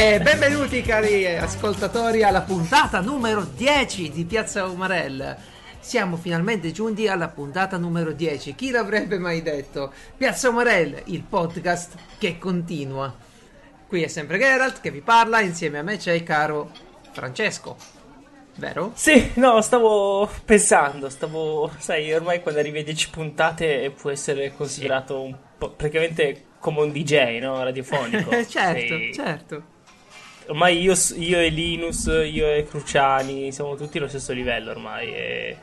E benvenuti cari ascoltatori alla puntata numero 10 di Piazza Umarell. Siamo finalmente giunti alla puntata numero 10. Chi l'avrebbe mai detto? Piazza Umarell, il podcast che continua. Qui è sempre Geralt che vi parla, insieme a me c'è il caro Francesco. Vero? Sì, no, stavo pensando, stavo, sai, ormai quando arrivi a 10 puntate può essere considerato un po' praticamente come un DJ, no? Radiofonico. certo, Sei- certo. Ormai io, io e Linus, io e Cruciani, siamo tutti allo stesso livello ormai e,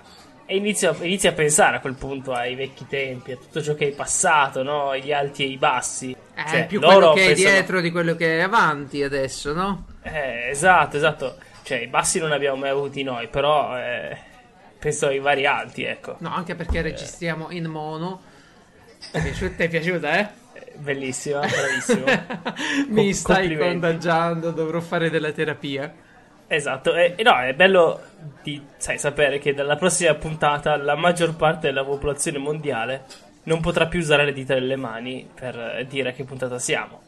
e inizio, inizio a pensare a quel punto ai vecchi tempi, a tutto ciò che è passato, no? Gli alti e i bassi. È Cioè, più quello che è pensano- dietro di quello che è avanti adesso, no? Eh, esatto, esatto. Cioè, i bassi non abbiamo mai avuti noi, però eh, penso ai vari alti, ecco. No, anche perché registriamo in mono. Ti è piaciuta, eh? Bellissima, bravissimo. Mi Com- stai contagiando, dovrò fare della terapia. Esatto, e, e no, è bello di sai, sapere che dalla prossima puntata la maggior parte della popolazione mondiale non potrà più usare le dita delle mani per dire a che puntata siamo.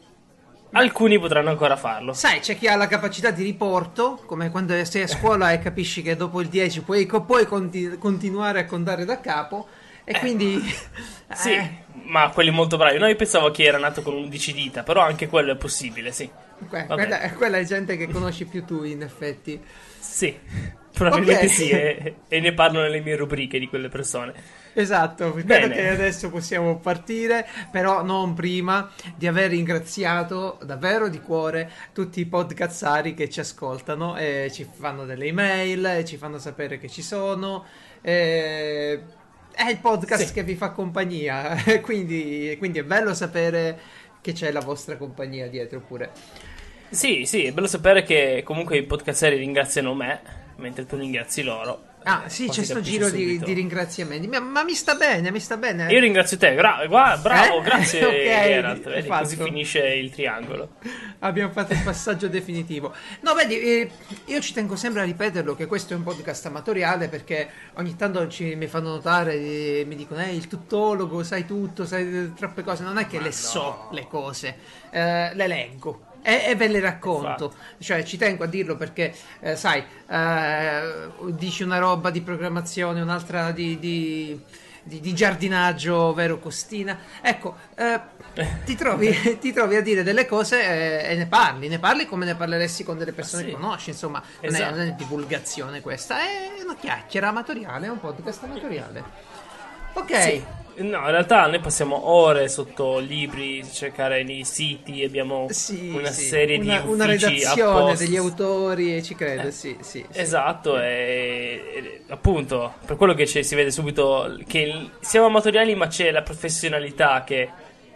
Alcuni potranno ancora farlo. Sai, c'è chi ha la capacità di riporto, come quando sei a scuola e capisci che dopo il 10 puoi, co- puoi conti- continuare a contare da capo. E quindi. Sì, eh, ma quelli molto bravi. No, io pensavo che era nato con 11 dita, però anche quello è possibile, sì. que- quella, quella è gente che conosci più tu, in effetti. Sì, probabilmente Ok. sì, e, e ne parlo nelle mie rubriche di quelle persone. Esatto, credo che adesso possiamo partire, però non prima di aver ringraziato davvero di cuore tutti i podcazzari che ci ascoltano e ci fanno delle email, ci fanno sapere che ci sono. e- È il podcast Sì. che vi fa compagnia, quindi, quindi è bello sapere che c'è la vostra compagnia dietro pure. Sì, sì, è bello sapere che comunque i podcazzeri ringraziano me, mentre tu ringrazi loro. Ah, Eh, sì, c'è sto giro di, di ringraziamenti, ma, ma mi sta bene, mi sta bene. Io ringrazio te, gra- gua- bravo, Eh? grazie Ok, Geralt. Vedi, fatto. così finisce il triangolo. Abbiamo fatto il passaggio definitivo. No, vedi, eh, io ci tengo sempre a ripeterlo che questo è un podcast amatoriale perché ogni tanto ci, mi fanno notare, eh, mi dicono, eh, il tuttologo, sai tutto, sai eh, troppe cose. Non è che le so le cose, eh, le leggo. E, e ve le racconto, cioè ci tengo a dirlo perché, eh, sai, eh, dici una roba di programmazione, un'altra di, di, di- di giardinaggio, vero Costina? Ecco, eh, ti, trovi, ti trovi a dire delle cose eh, e ne parli, ne parli come ne parleresti con delle persone Sì. che conosci, insomma, non, è, Esatto. non è divulgazione questa, è una chiacchiera amatoriale, è un podcast amatoriale. Ok, Sì. No, in realtà noi passiamo ore sotto libri, cercare nei siti, abbiamo sì, una sì, serie di una, una uffici redazione apposta. degli autori, ci credo, Eh, sì, sì. Esatto, e, e- appunto, per quello che c'è- si vede subito che siamo amatoriali, ma c'è la professionalità che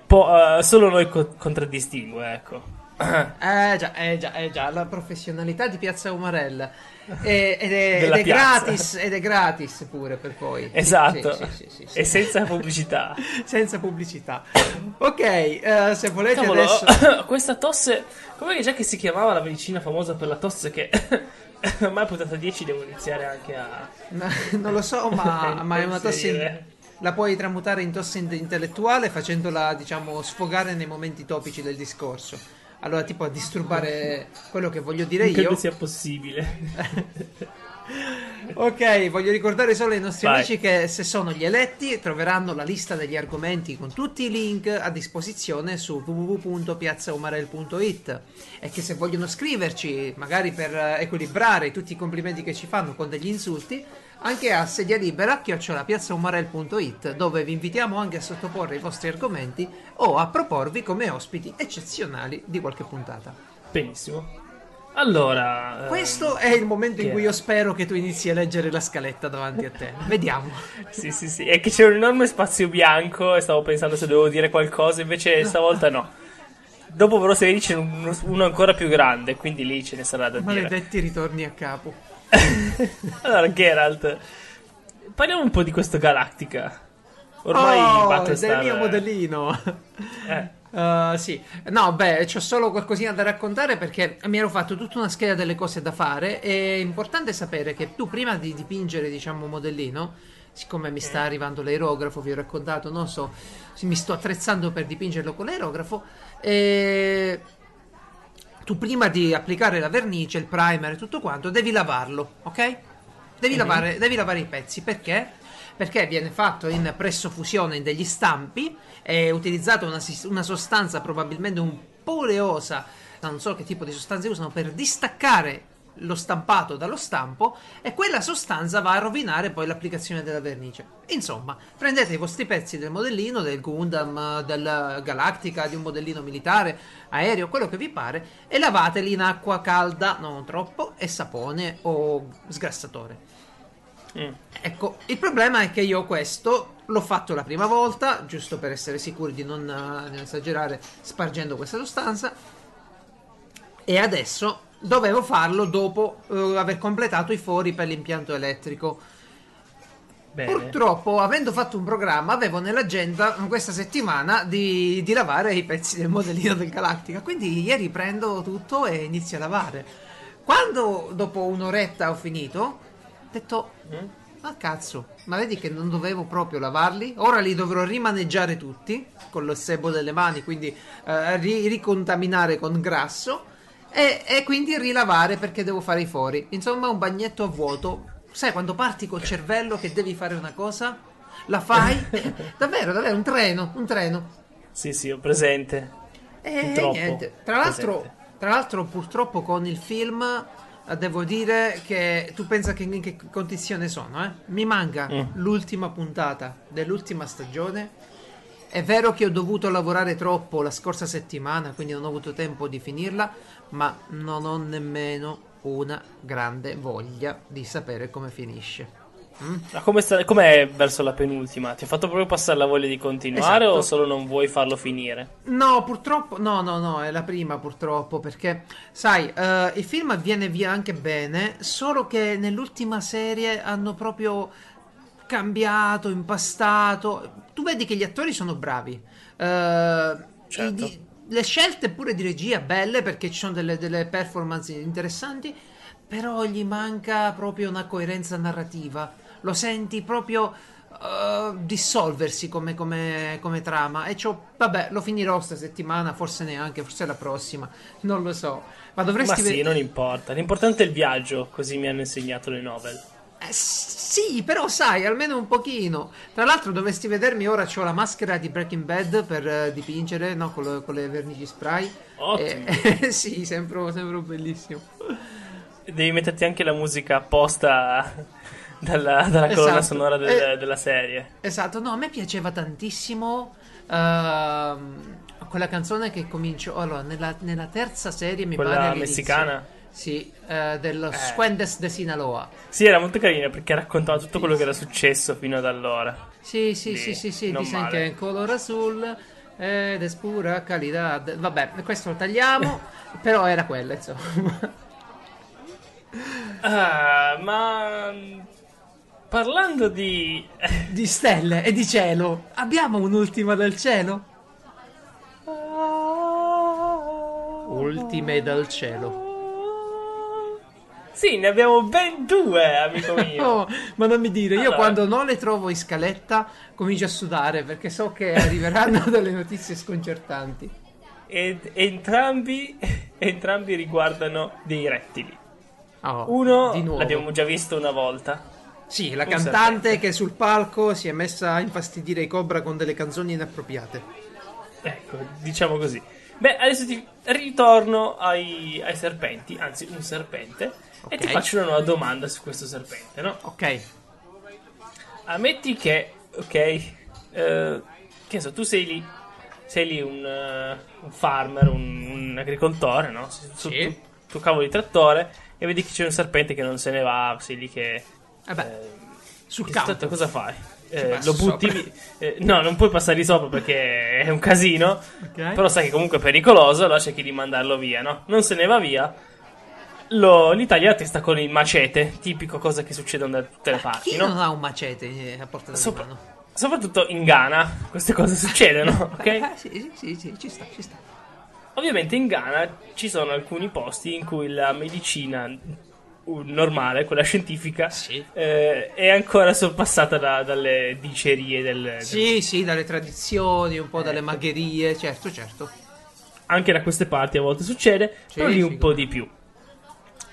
po- eh, solo noi co- contraddistingue, ecco. Eh già, eh già, eh già, la professionalità di Piazza Umarella. E- ed è, ed è gratis, ed è gratis pure per poi. Esatto, sì, sì, sì, e senza pubblicità. senza pubblicità. Ok, eh, se volete Cavolo, adesso... questa tosse, com'è che già che si chiamava la medicina famosa per la tosse che ormai puntata 10 devo iniziare anche a... No, non lo so, ma, ma è una tosse... in-. La puoi tramutare in tosse in- intellettuale facendola, diciamo, sfogare nei momenti topici del discorso. Allora, tipo, a disturbare quello che voglio dire Non io. credo sia possibile. Ok, voglio ricordare solo ai nostri Vai. amici che se sono gli eletti troveranno la lista degli argomenti con tutti i link a disposizione su www.piazzaumarel.it e che se vogliono scriverci, magari per eh, equilibrare tutti i complimenti che ci fanno con degli insulti, anche a sedia libera chiocciolapiazzaumarel.it dove vi invitiamo anche a sottoporre i vostri argomenti o a proporvi come ospiti eccezionali di qualche puntata. Benissimo. Allora... Questo ehm, è il momento in cui io spero che tu inizi a leggere la scaletta davanti a te. Vediamo. Sì, sì, sì. È che c'è un enorme spazio bianco e stavo pensando se dovevo dire qualcosa, invece stavolta no. Dopo però se vedi c'è uno, uno ancora più grande, quindi lì ce ne sarà da dire. Maledetti ritorni a capo. Allora, Geralt, parliamo un po' di questo Galactica. Ormai oh, Battlestar... del mio modellino. Eh, Uh, sì, no, beh, c'ho solo qualcosina da raccontare perché mi ero fatto tutta una scheda delle cose da fare. È importante sapere che tu prima di dipingere, diciamo, un modellino, siccome mi sta arrivando l'aerografo, vi ho raccontato, non so, mi sto attrezzando per dipingerlo con l'aerografo. E tu prima di applicare la vernice, il primer e tutto quanto, devi lavarlo, ok? Devi, Mhm. lavare, devi lavare i pezzi perché? Perché viene fatto in presso fusione in degli stampi, è utilizzata una, una sostanza probabilmente un po' oleosa, non so che tipo di sostanze usano per distaccare lo stampato dallo stampo e quella sostanza va a rovinare poi l'applicazione della vernice. Insomma, prendete i vostri pezzi del modellino, del Gundam, del Galactica, di un modellino militare, aereo, quello che vi pare, e lavateli in acqua calda, non troppo, e sapone o sgrassatore. Mm. Ecco, il problema è che io questo l'ho fatto la prima volta, giusto per essere sicuri di non, eh, non esagerare spargendo questa sostanza, e adesso dovevo farlo dopo eh, aver completato i fori per l'impianto elettrico. Bene. Purtroppo, avendo fatto un programma, avevo nell'agenda questa settimana di, di lavare i pezzi del modellino del Galactica. Quindi ieri prendo tutto e inizio a lavare. Quando dopo un'oretta ho finito, detto: Mm? Ma cazzo, ma vedi che non dovevo proprio lavarli? Ora li dovrò rimaneggiare tutti con lo sebo delle mani, quindi eh, ri- ricontaminare con grasso e, e quindi rilavare perché devo fare i fori. Insomma, un bagnetto a vuoto. Sai quando parti col cervello che devi fare una cosa? La fai? davvero, davvero, un treno, un treno. Sì, sì, ho presente. E Purtroppo, niente. Tra l'altro, presente. tra l'altro, purtroppo con il film eh, devo dire che tu pensa che in che condizione sono, eh? Mi manca Mm. l'ultima puntata dell'ultima stagione. È vero che ho dovuto lavorare troppo la scorsa settimana, quindi non ho avuto tempo di finirla, ma non ho nemmeno una grande voglia di sapere come finisce. Ma come sta- com'è verso la penultima? Ti ha fatto proprio passare la voglia di continuare Esatto. o solo non vuoi farlo finire? No, purtroppo, no, no, no, è la prima purtroppo, perché, sai, eh, il film viene via anche bene, solo che nell'ultima serie hanno proprio cambiato, impastato. Tu vedi che gli attori sono bravi. Eh, Certo. i- le scelte pure di regia belle, perché ci sono delle, delle performance interessanti, però gli manca proprio una coerenza narrativa. Lo senti proprio eh, dissolversi come, come- come trama. E c'ho, vabbè, lo finirò sta settimana, forse neanche, forse la prossima, non lo so. Ma Ma dovresti sì, vedere. non importa. L'importante è il viaggio, così mi hanno insegnato le novel. Eh, sì, però sai, almeno un pochino. Tra l'altro dovresti vedermi ora, ho la maschera di Breaking Bad per eh, dipingere, no, con, le- con le vernici spray. Ottimo. Eh, sì, sembro, sembro bellissimo. Devi metterti anche la musica apposta dalla, dalla colonna Esatto. sonora del- Eh. della serie. Esatto, no, a me piaceva tantissimo ehm, quella canzone che comincio, allora, nella, nella terza serie mi pare Quella messicana? Sì, eh, dello Squendes de Sinaloa. Sì, era molto carina perché raccontava tutto quello che era successo fino ad allora. Sì, sì, Sì, sì, sì, sì, dicen che è in color azul ed es pura calidad. Vabbè, questo lo tagliamo, però era quella, insomma. Ah, ma parlando di Di stelle e di cielo. Abbiamo un'ultima del cielo? Ultime dal cielo. Sì, ne abbiamo ben due, amico mio. Oh, ma non mi dire, io Allora. quando non le trovo in scaletta comincio a sudare perché so che arriveranno delle notizie sconcertanti. Ed entrambi, entrambi riguardano dei rettili. Oh, Uno l'abbiamo già visto una volta. Sì, la cantante che sul palco si è messa a infastidire i Cobra con delle canzoni inappropriate. Ecco, diciamo così. Beh, adesso ti ritorno ai, ai serpenti, anzi un serpente, e ti faccio una nuova domanda su questo serpente, no? Ok, Ammetti che, ok, eh, che ne so, tu sei lì, sei lì un, eh, un farmer, un, un agricoltore, no? Su, Sì. tu, tuo cavolo di trattore e vedi che c'è un serpente che non se ne va, sei lì che... vabbè, eh, sul che campo. tanto cosa fai? Eh, lo butti lì- eh, no, non puoi passare di sopra perché è un casino. Ok. Però sai che comunque è pericoloso, allora cerchi di mandarlo via, no? Non se ne va via. Lo, gli taglia la testa con il macete, tipico cosa che succedono da tutte le parti, Chi no? non ha un macete eh, a portata Sopra- di mano? Soprattutto in Ghana queste cose succedono, ok? Eh, sì, sì, sì, sì, ci sta, ci sta. Ovviamente in Ghana ci sono alcuni posti in cui la medicina normale, quella scientifica, Sì. eh, è ancora sorpassata da- dalle dicerie del, del- Sì, sì, dalle tradizioni, un po' dalle Ecco. magherie, certo, certo. anche da queste parti a volte succede, Sì, però lì un po' di più.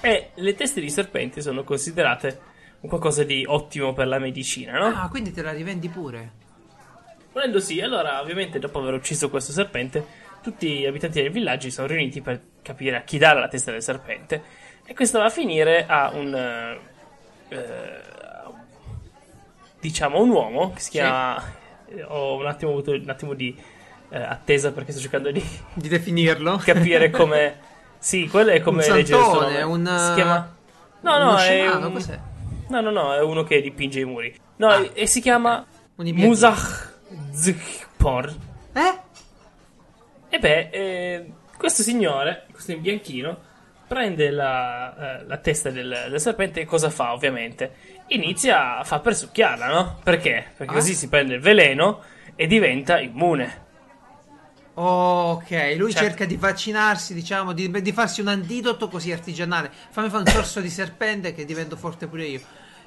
E le teste di serpente sono considerate qualcosa di ottimo per la medicina, no? Ah, quindi te la rivendi pure. Volendo sì, allora ovviamente dopo aver ucciso questo serpente, tutti gli abitanti del villaggio si sono riuniti per capire a chi dare la testa del serpente. E questo va a finire a un... eh, eh, diciamo un uomo che si Sì. chiama... eh, Ho un attimo avuto un attimo di eh, attesa perché sto cercando di Di definirlo. capire come... Sì, quello è come Un leggere il santone, nome. un, Si chiama... No, no, è un... No, no, no, è uno che dipinge i muri. No, Ah, e- si chiama ibietino. Musach Zikpor. Eh? E beh, eh, questo signore, questo in bianchino, prende la, eh, la testa del, del serpente e cosa fa, ovviamente? Inizia a fa per succhiarla, no? Perché? Perché Ah. così si prende il veleno e diventa immune. Ok, lui Certo. cerca di vaccinarsi, diciamo, di, di farsi un antidoto così artigianale. Fammi fare un sorso di serpente che divento forte pure io.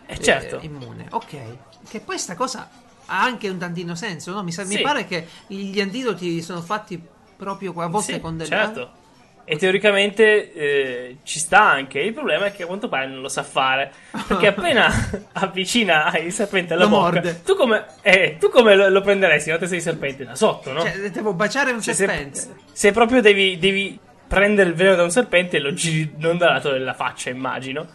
Eh, certo. immune, ok. Che poi sta cosa ha anche un tantino senso, no? Mi, sa- mi Sì. pare che gli antidoti sono fatti proprio a volte Sì, con delle... certo. E teoricamente eh, ci sta anche. Il problema è che a quanto pare non lo sa fare. Perché appena avvicina il serpente alla Lo bocca, morde. tu come, eh, tu come lo, lo prenderesti una testa di serpente da sotto, no? Cioè, devo baciare un Cioè, se, serpente. se proprio devi, devi prendere il veleno da un serpente, lo giri non dal lato della faccia, immagino.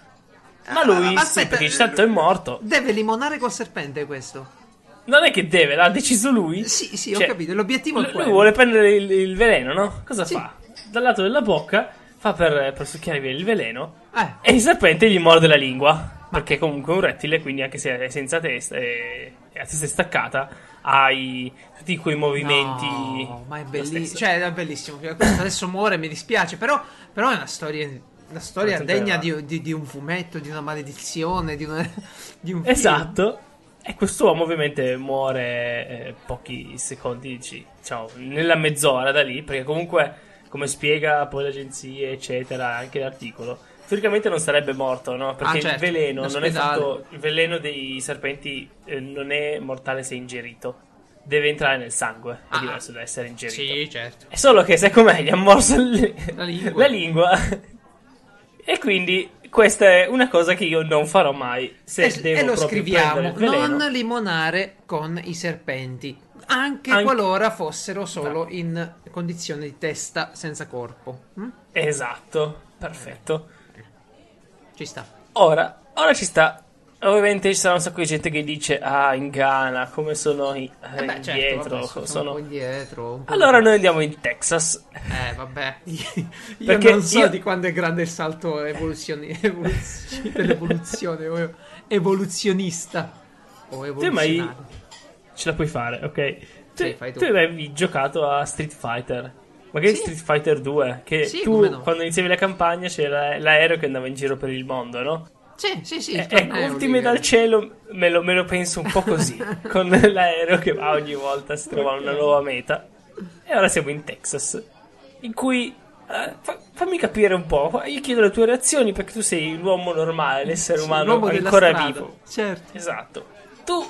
Ma lui, Ah, sì, perché tanto è morto. Deve limonare col serpente questo. Non è che deve, l'ha deciso lui. Sì, sì, ho Cioè, capito. L'obiettivo è Lui, lui quello. vuole prendere il, il veleno, no? Cosa Sì. fa? Dal lato della bocca fa per, per succhiare via il veleno Eh, e il serpente gli morde la lingua. Perché comunque è un rettile, quindi anche se è senza testa e, a testa staccata, ha i- tutti quei movimenti. No, ma è bellissimo. Cioè, è bellissimo. Questo adesso muore, mi dispiace. Però, però è una storia. Una storia degna di, di- di un fumetto, di una maledizione, di, una, di un film. Esatto. E quest'uomo ovviamente muore eh, pochi secondi, ci- diciamo, nella mezz'ora da lì, perché comunque, come spiega poi l'agenzia, eccetera, anche l'articolo, teoricamente non sarebbe morto, no? Perché Ah, certo, il veleno non è fatto. Il veleno dei serpenti eh, non è mortale se ingerito. Deve entrare nel sangue, è Ah. diverso da essere ingerito. Sì, certo. È solo che sai com'è, gli ha morso il- La lingua. la lingua. e quindi questa è una cosa che io non farò mai. Se E, devo e lo proprio scriviamo: non limonare con i serpenti. Anche, Anche- qualora fossero solo in condizione di testa senza corpo. Mm? Esatto, perfetto. Ci sta. Ora, ora ci sta. Ovviamente ci sarà un sacco di gente che dice: Ah, in Ghana, come sono i- eh, Eh beh, certo, indietro. vabbè, sono indietro. Allora noi andiamo in Texas. Eh, vabbè. Io non so io- di quando è grande il salto evoluzioni, evoluzioni, dell'evoluzione o evoluzionista o hai mai. Ce la puoi fare, ok? Tu, Sì, tu. tu mai giocato a Street Fighter? Magari Sì. Street Fighter 2, che Sì, tu no. quando iniziavi la campagna c'era l'aereo che andava in giro per il mondo, no? Sì, sì, sì. il Eh, torneo ecco, Ultime dal eh. cielo me lo, me lo penso un po' così, con l'aereo che va ogni volta, si trova una nuova meta. E ora siamo in Texas, in cui... eh, fa- fammi capire un po', io chiedo le tue reazioni perché tu sei l'uomo normale, l'essere Sì, umano della ancora vivo. Certo. Esatto. Tu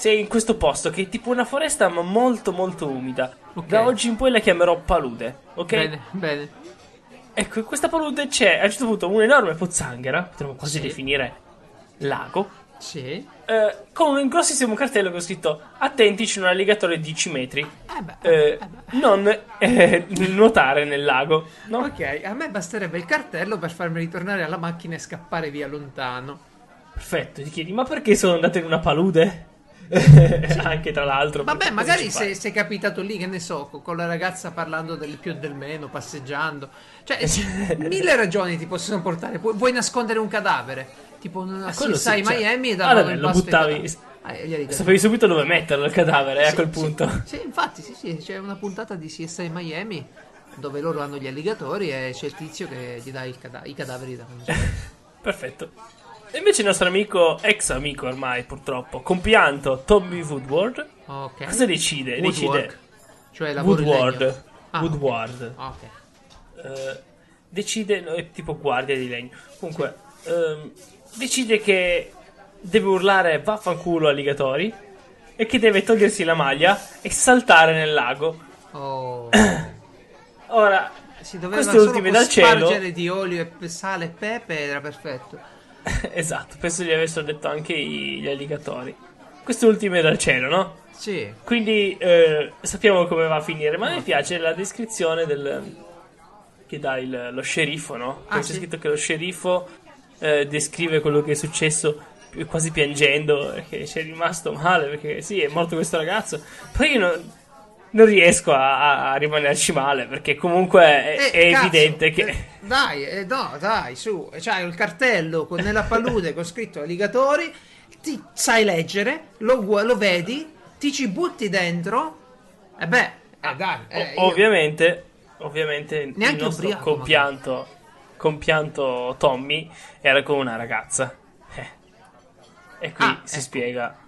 sei in questo posto che è tipo una foresta ma molto molto umida. Ok. Da oggi in poi la chiamerò palude, ok? Bene, bene. Ecco, in questa palude c'è a un certo punto un'enorme pozzanghera, potremmo quasi Sì. definire lago, Sì. eh, con un grossissimo cartello che ho scritto Attenti, c'è un alligatore di 10 metri. Eh beh, Eh, eh beh. non eh, nuotare nel lago, no? Ok, a me basterebbe il cartello per farmi ritornare alla macchina e scappare via lontano. Perfetto, ti chiedi, ma perché sono andato in una palude? Anche tra l'altro. Vabbè, magari se sei capitato lì, che ne so, co- con la ragazza parlando del più e del meno, passeggiando. Cioè, mille ragioni ti possono portare. Pu- vuoi nascondere un cadavere? Tipo Ah, quello sai sì, cioè- Miami e vabbè, il lo buttavi-. Ah. Sapevi subito dove metterlo il cadavere, eh, a Sì, quel sì, punto. Sì, infatti, sì, sì, c'è una puntata di CSI Miami dove loro hanno gli alligatori e c'è il tizio che gli dà il cada- i cadaveri da mangiare. Perfetto. E invece il nostro amico, ex amico ormai purtroppo, compianto Tommy Woodward, Ok. cosa decide? Woodwork, Decide Cioè lavoro legno. Woodward. Ah, Woodward. ok. Ok. Eh, decide, no, è tipo guardia di legno. Comunque, ehm, decide che deve urlare vaffanculo alligatori e che deve togliersi la maglia e saltare nel lago. Oh. Ora, Si doveva solo dal cielo. di olio e sale e pepe era perfetto. esatto, penso gli avessero detto anche gli alligatori. Queste ultime dal cielo, no? Sì. Quindi eh, sappiamo come va a finire, ma mi piace la descrizione del, che dà il- lo sceriffo, no? Ah, C'è sì? scritto che lo sceriffo eh, descrive quello che è successo quasi piangendo, che ci è rimasto male perché sì, è morto questo ragazzo. Poi io non, non riesco a, a rimanerci male perché comunque è, Eh, è cazzo, evidente che... eh, dai, eh, no, dai, su. C'hai il cartello con, nella palude con scritto alligatori. Ti sai leggere, lo, lo vedi, ti ci butti dentro. E beh, eh, dai. eh, O- io- ovviamente, ovviamente il Neanche nostro ubriaco, compianto, compianto Tommy era con una ragazza. Eh. E qui Ah, si ecco. spiega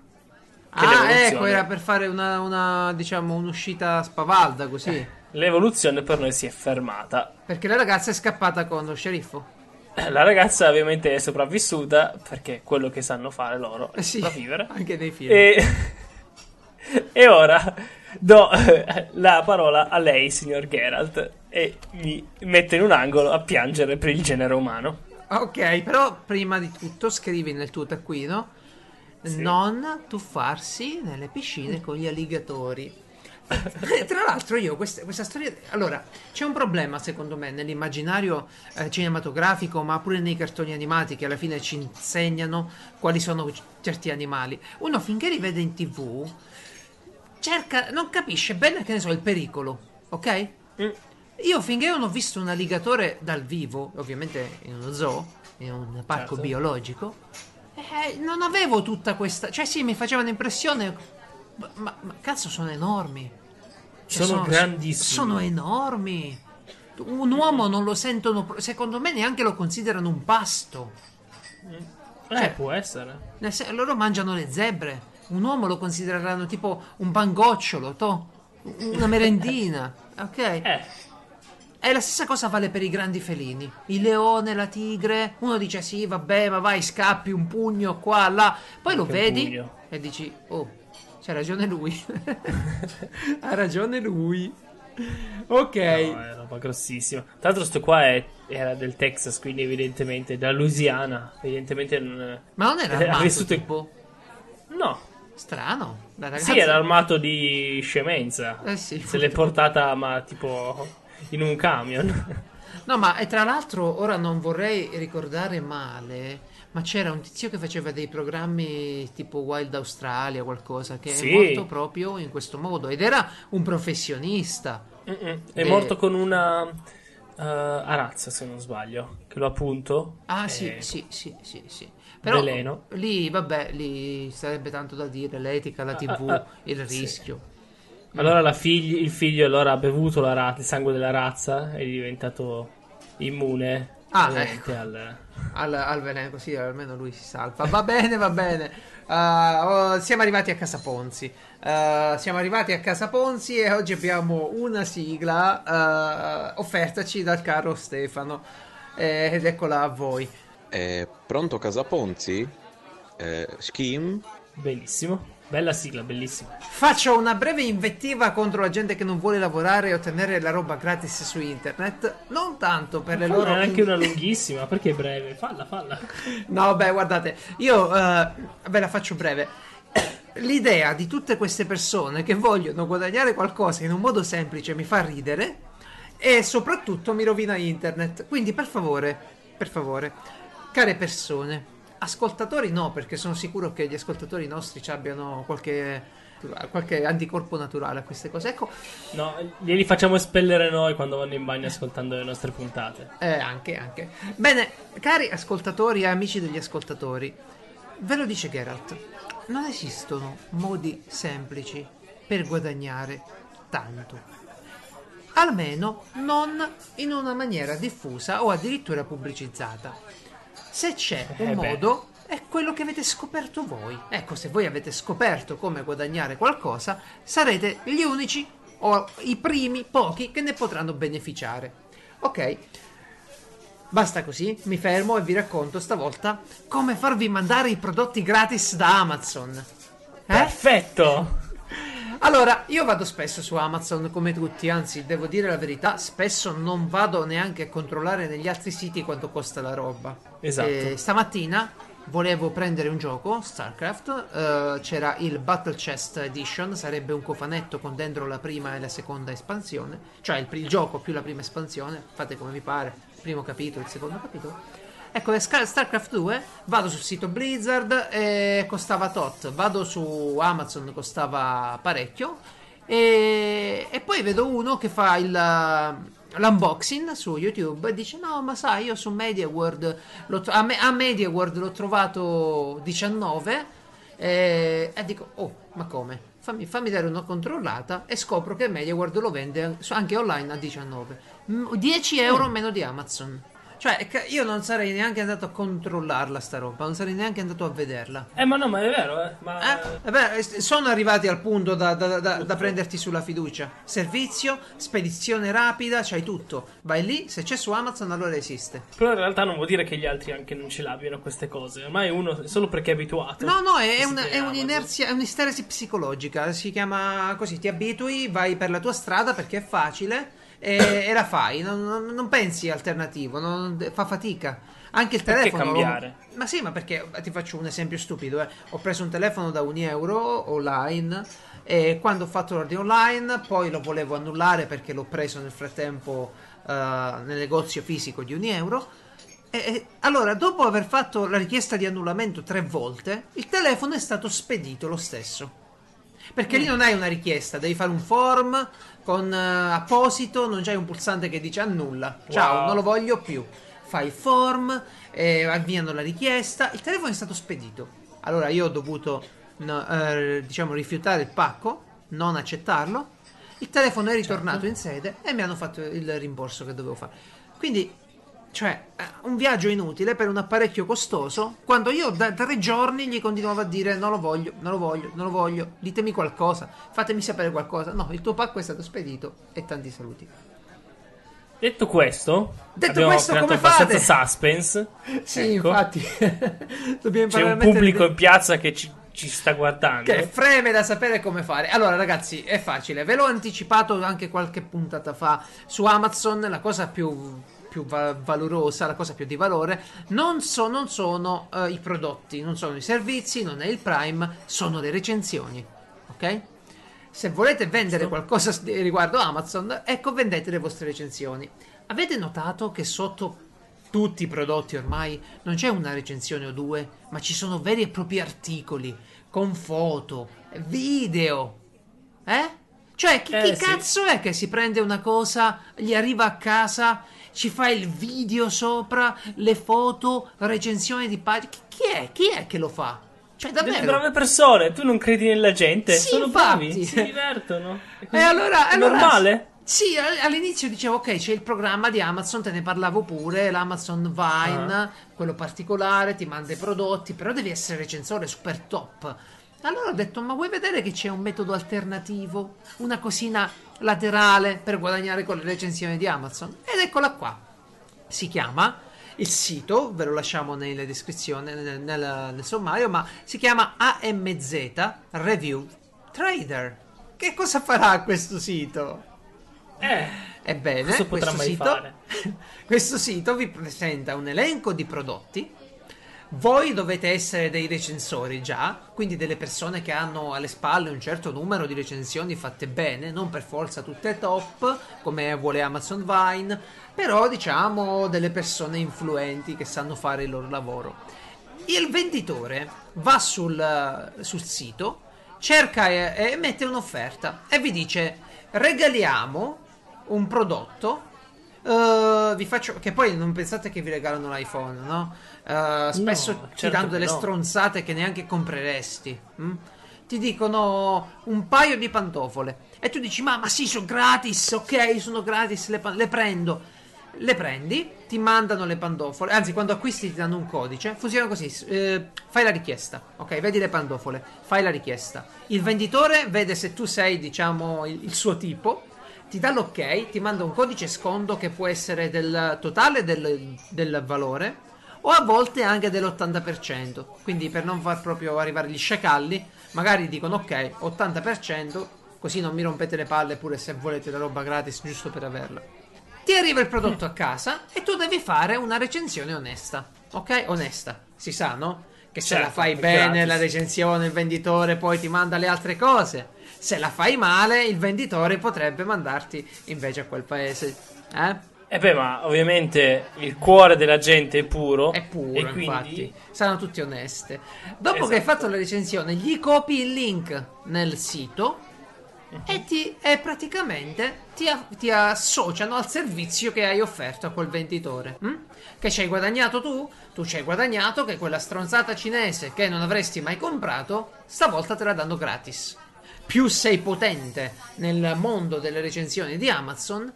Ah, ecco, era per fare una, una, diciamo, un'uscita spavalda così. l'evoluzione per noi si è fermata. Perché la ragazza è scappata con lo sceriffo. Eh, La ragazza ovviamente è sopravvissuta perché è quello che sanno fare loro è Eh sì, sopravvivere. anche nei film. E, e ora do eh, la parola a lei, signor Geralt, e mi mette in un angolo a piangere per il genere umano. Ok, però prima di tutto scrivi nel tuo taccuino Sì. non tuffarsi nelle piscine con gli alligatori. Tra l'altro io questa, questa storia... Allora, c'è un problema secondo me nell'immaginario eh, cinematografico, ma pure nei cartoni animati che alla fine ci insegnano quali sono certi animali. Uno finché li vede in tv, cerca, non capisce bene che ne so, il pericolo, ok? Mm. Io finché non ho visto un alligatore dal vivo, ovviamente in uno zoo, in un parco Certo. biologico, eh, non avevo tutta questa... Cioè sì, mi facevano impressione, ma, ma- cazzo sono enormi. Cioè, Sono grandissimi. Sono enormi. Un uomo non lo sentono, secondo me neanche lo considerano un pasto. Eh, Cioè- può essere. Sen- loro mangiano le zebre. Un uomo lo considereranno tipo un pangocciolo, to? Una merendina. Ok? Eh, E la stessa cosa vale per i grandi felini. Il leone, la tigre. Uno dice sì, vabbè, ma vai, scappi un pugno qua, là. Poi lo vedi e dici, oh, c'ha ragione lui. ha ragione lui. Ok. no, è roba grossissima. Tra l'altro, sto qua è- era del Texas, quindi evidentemente della Louisiana. Evidentemente non. Ma non era armato vissuto tipo? No, Strano. La ragazza... sì, era armato di scemenza. Eh sì. Se l'è portata, ma tipo in un camion. No, ma e tra l'altro ora non vorrei ricordare male, ma c'era un tizio che faceva dei programmi tipo Wild Australia, qualcosa, che Sì. è morto proprio in questo modo ed era un professionista. Mm-mm. È Eh. morto con una uh, arazza, se non sbaglio. Che lo appunto. Ah, sì, Eh, sì, sì, sì, sì. Però Veleno. lì, vabbè, lì sarebbe tanto da dire, l'etica, la TV, ah, ah, il sì. rischio. Allora la figli- il figlio allora ha bevuto la ra- il sangue della razza e è diventato immune Ah, ecco. al... Al, al veleno, così almeno lui si salva. Va bene, va bene. Uh, oh, siamo arrivati a Casa Ponzi. Uh, siamo arrivati a Casa Ponzi e oggi abbiamo una sigla uh, offertaci dal caro Stefano. Eh, ed eccola a voi. È pronto Casaponzi? Eh, Schim? Bellissimo. Bella sigla, bellissima. Faccio una breve invettiva contro la gente che non vuole lavorare e ottenere la roba gratis su internet. Non tanto per le Falla loro. anche una lunghissima, perché breve? Falla, falla. No, beh, guardate, io eh, ve la faccio breve. L'idea di tutte queste persone che vogliono guadagnare qualcosa in un modo semplice mi fa ridere e soprattutto mi rovina internet. Quindi, per favore, per favore, care persone, ascoltatori no, perché sono sicuro che gli ascoltatori nostri ci abbiano qualche, qualche anticorpo naturale a queste cose. Ecco, No, glieli facciamo espellere noi quando vanno in bagno ascoltando le nostre puntate. Eh, anche, anche. Bene, cari ascoltatori e amici degli ascoltatori, ve lo dice Geralt, non esistono modi semplici per guadagnare tanto. Almeno non in una maniera diffusa o addirittura pubblicizzata. Se c'è un Eh modo, è quello che avete scoperto voi. Ecco, se voi avete scoperto come guadagnare qualcosa, sarete gli unici o i primi pochi che ne potranno beneficiare. Ok, basta così, mi fermo e vi racconto stavolta come farvi mandare i prodotti gratis da Amazon. Eh? Perfetto! Allora, io vado spesso su Amazon come tutti, anzi, devo dire la verità, spesso non vado neanche a controllare negli altri siti quanto costa la roba. Esatto. E stamattina volevo prendere un gioco, StarCraft, eh, c'era il Battle Chest Edition, sarebbe un cofanetto con dentro la prima e la seconda espansione, cioè il, il gioco più la prima espansione, fate come vi pare, primo capitolo, il secondo capitolo. Ecco, StarCraft 2, vado sul sito Blizzard e costava tot, vado su Amazon, costava parecchio, e, e poi vedo uno che fa il, l'unboxing su YouTube e dice no ma sai io su MediaWorld a, me, a MediaWorld l'ho trovato 19 e, e dico oh ma come? Fammi, fammi, dare una controllata e scopro che MediaWorld lo vende anche online a 19 10 euro meno di Amazon cioè, io non sarei neanche andato a controllarla sta roba, non sarei neanche andato a vederla. Eh, ma no, ma è vero, eh. Ma... Eh? eh beh, sono arrivati al punto da, da, da, da, prenderti sulla fiducia. Servizio, spedizione rapida, c'hai tutto. Vai lì, se c'è su Amazon allora esiste. Però in realtà non vuol dire che gli altri anche non ce l'abbiano queste cose. Ormai uno, solo perché è abituato. No, no, è, una, è un'inerzia, è un'isteresi psicologica. Si chiama così, ti abitui, vai per la tua strada perché è facile e, e la fai, non, non, non pensi alternativo, non, fa fatica. Anche il perché telefono. cambiare? Lo... Ma sì, ma perché ti faccio un esempio stupido. Eh. Ho preso un telefono da un euro online e quando ho fatto l'ordine online poi lo volevo annullare perché l'ho preso nel frattempo uh, nel negozio fisico di un euro. E, e, allora, dopo aver fatto la richiesta di annullamento tre volte, il telefono è stato spedito lo stesso. Perché mm. lì non hai una richiesta, devi fare un form, con uh, apposito, non c'hai un pulsante che dice annulla. Ciao, wow. non lo voglio più. Fai il form, eh, avviano la richiesta. Il telefono è stato spedito. Allora io ho dovuto no, eh, diciamo rifiutare il pacco, non accettarlo. Il telefono è ritornato certo. in sede e mi hanno fatto il rimborso che dovevo fare. Quindi cioè, eh, un viaggio inutile per un apparecchio costoso, quando io da tre giorni gli continuavo a dire non lo voglio, non lo voglio, non lo voglio, ditemi qualcosa, fatemi sapere qualcosa. No, il tuo pacco è stato spedito e tanti saluti. Detto questo, Detto questo come fate? suspense. Sì, ecco. infatti. Dobbiamo C'è un pubblico in piazza che ci, ci sta guardando. Che freme da sapere come fare. Allora, ragazzi, è facile. Ve l'ho anticipato anche qualche puntata fa su Amazon. La cosa più più va- valorosa, la cosa più di valore, non, so, non sono uh, i prodotti, non sono i servizi, non è il Prime, sono le recensioni. Ok? Se volete vendere qualcosa riguardo Amazon, ecco, vendete le vostre recensioni. Avete notato che sotto tutti i prodotti ormai non c'è una recensione o due, ma ci sono veri e propri articoli con foto, video. Eh? Cioè, chi, eh, chi sì. cazzo è che si prende una cosa, gli arriva a casa ci fa il video sopra, le foto, recensioni di pagine. Chi è? Chi è che lo fa? Cioè, davvero? Delle brave persone, tu non credi nella gente? Sì, Sono infatti. bravi, si divertono. E allora, è allora, normale? Sì, all'inizio dicevo ok, c'è il programma di Amazon, te ne parlavo pure, l'Amazon Vine, ah. quello particolare, ti manda i prodotti, però devi essere recensore super top. Allora ho detto, ma vuoi vedere che c'è un metodo alternativo? Una cosina laterale per guadagnare con le recensioni di Amazon? Ed eccola qua. Si chiama, il sito, ve lo lasciamo nella descrizione, nel, nel, nel sommario, ma si chiama AMZ Review Trader. Che cosa farà questo sito? Eh, Ebbene, questo sito, questo sito vi presenta un elenco di prodotti voi dovete essere dei recensori già, quindi delle persone che hanno alle spalle un certo numero di recensioni fatte bene, non per forza tutte top, come vuole Amazon Vine, però diciamo delle persone influenti che sanno fare il loro lavoro. Il venditore va sul, sul sito, cerca e, e mette un'offerta e vi dice regaliamo un prodotto Uh, vi faccio che poi non pensate che vi regalano l'iPhone, no? Uh, spesso no, ti certo danno delle no. stronzate che neanche compreresti. Hm? Ti dicono un paio di pantofole e tu dici: Ma, ma sì, sono gratis, ok, sono gratis, le, le, prendo. Le prendi, ti mandano le pantofole. Anzi, quando acquisti ti danno un codice. Funziona così: eh, fai la richiesta, ok? Vedi le pantofole, fai la richiesta. Il venditore vede se tu sei, diciamo, il, il suo tipo ti dà l'ok, ti manda un codice sconto che può essere del totale del, del valore o a volte anche dell'80%. Quindi per non far proprio arrivare gli sciacalli, magari dicono ok, 80%, così non mi rompete le palle pure se volete la roba gratis giusto per averla. Ti arriva il prodotto a casa e tu devi fare una recensione onesta, ok? Onesta, si sa, no? Che se Certo, la fai bene gratis. la recensione, il venditore poi ti manda le altre cose. Se la fai male, il venditore potrebbe mandarti invece a quel paese. Eh? E beh, ma ovviamente il cuore della gente è puro. È puro, quindi infatti. Saranno tutti oneste. Dopo Esatto. che hai fatto la recensione, gli copi il link nel sito e, ti, e praticamente ti, ti associano al servizio che hai offerto a quel venditore. hm? Che ci hai guadagnato tu? Tu ci hai guadagnato che quella stronzata cinese che non avresti mai comprato, stavolta te la danno gratis. Più sei potente nel mondo delle recensioni di Amazon,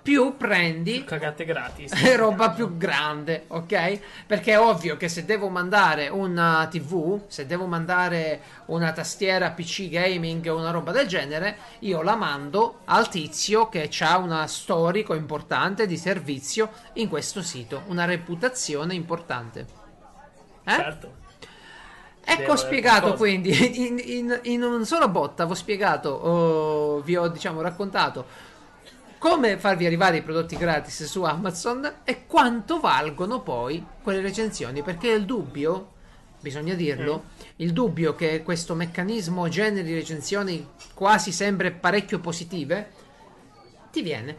più prendi cagate gratis. roba più grande, ok? Perché è ovvio che se devo mandare una TV, se devo mandare una tastiera PC gaming o una roba del genere, io la mando al tizio che ha una storico importante di servizio in questo sito, una reputazione importante. Eh? Certo. Ecco Devo- spiegato qualcosa. quindi in, in, in un solo botta, vi ho spiegato, oh, vi ho diciamo raccontato come farvi arrivare i prodotti gratis su Amazon e quanto valgono poi quelle recensioni, perché il dubbio, bisogna dirlo, il dubbio che questo meccanismo generi recensioni quasi sempre parecchio positive, ti viene.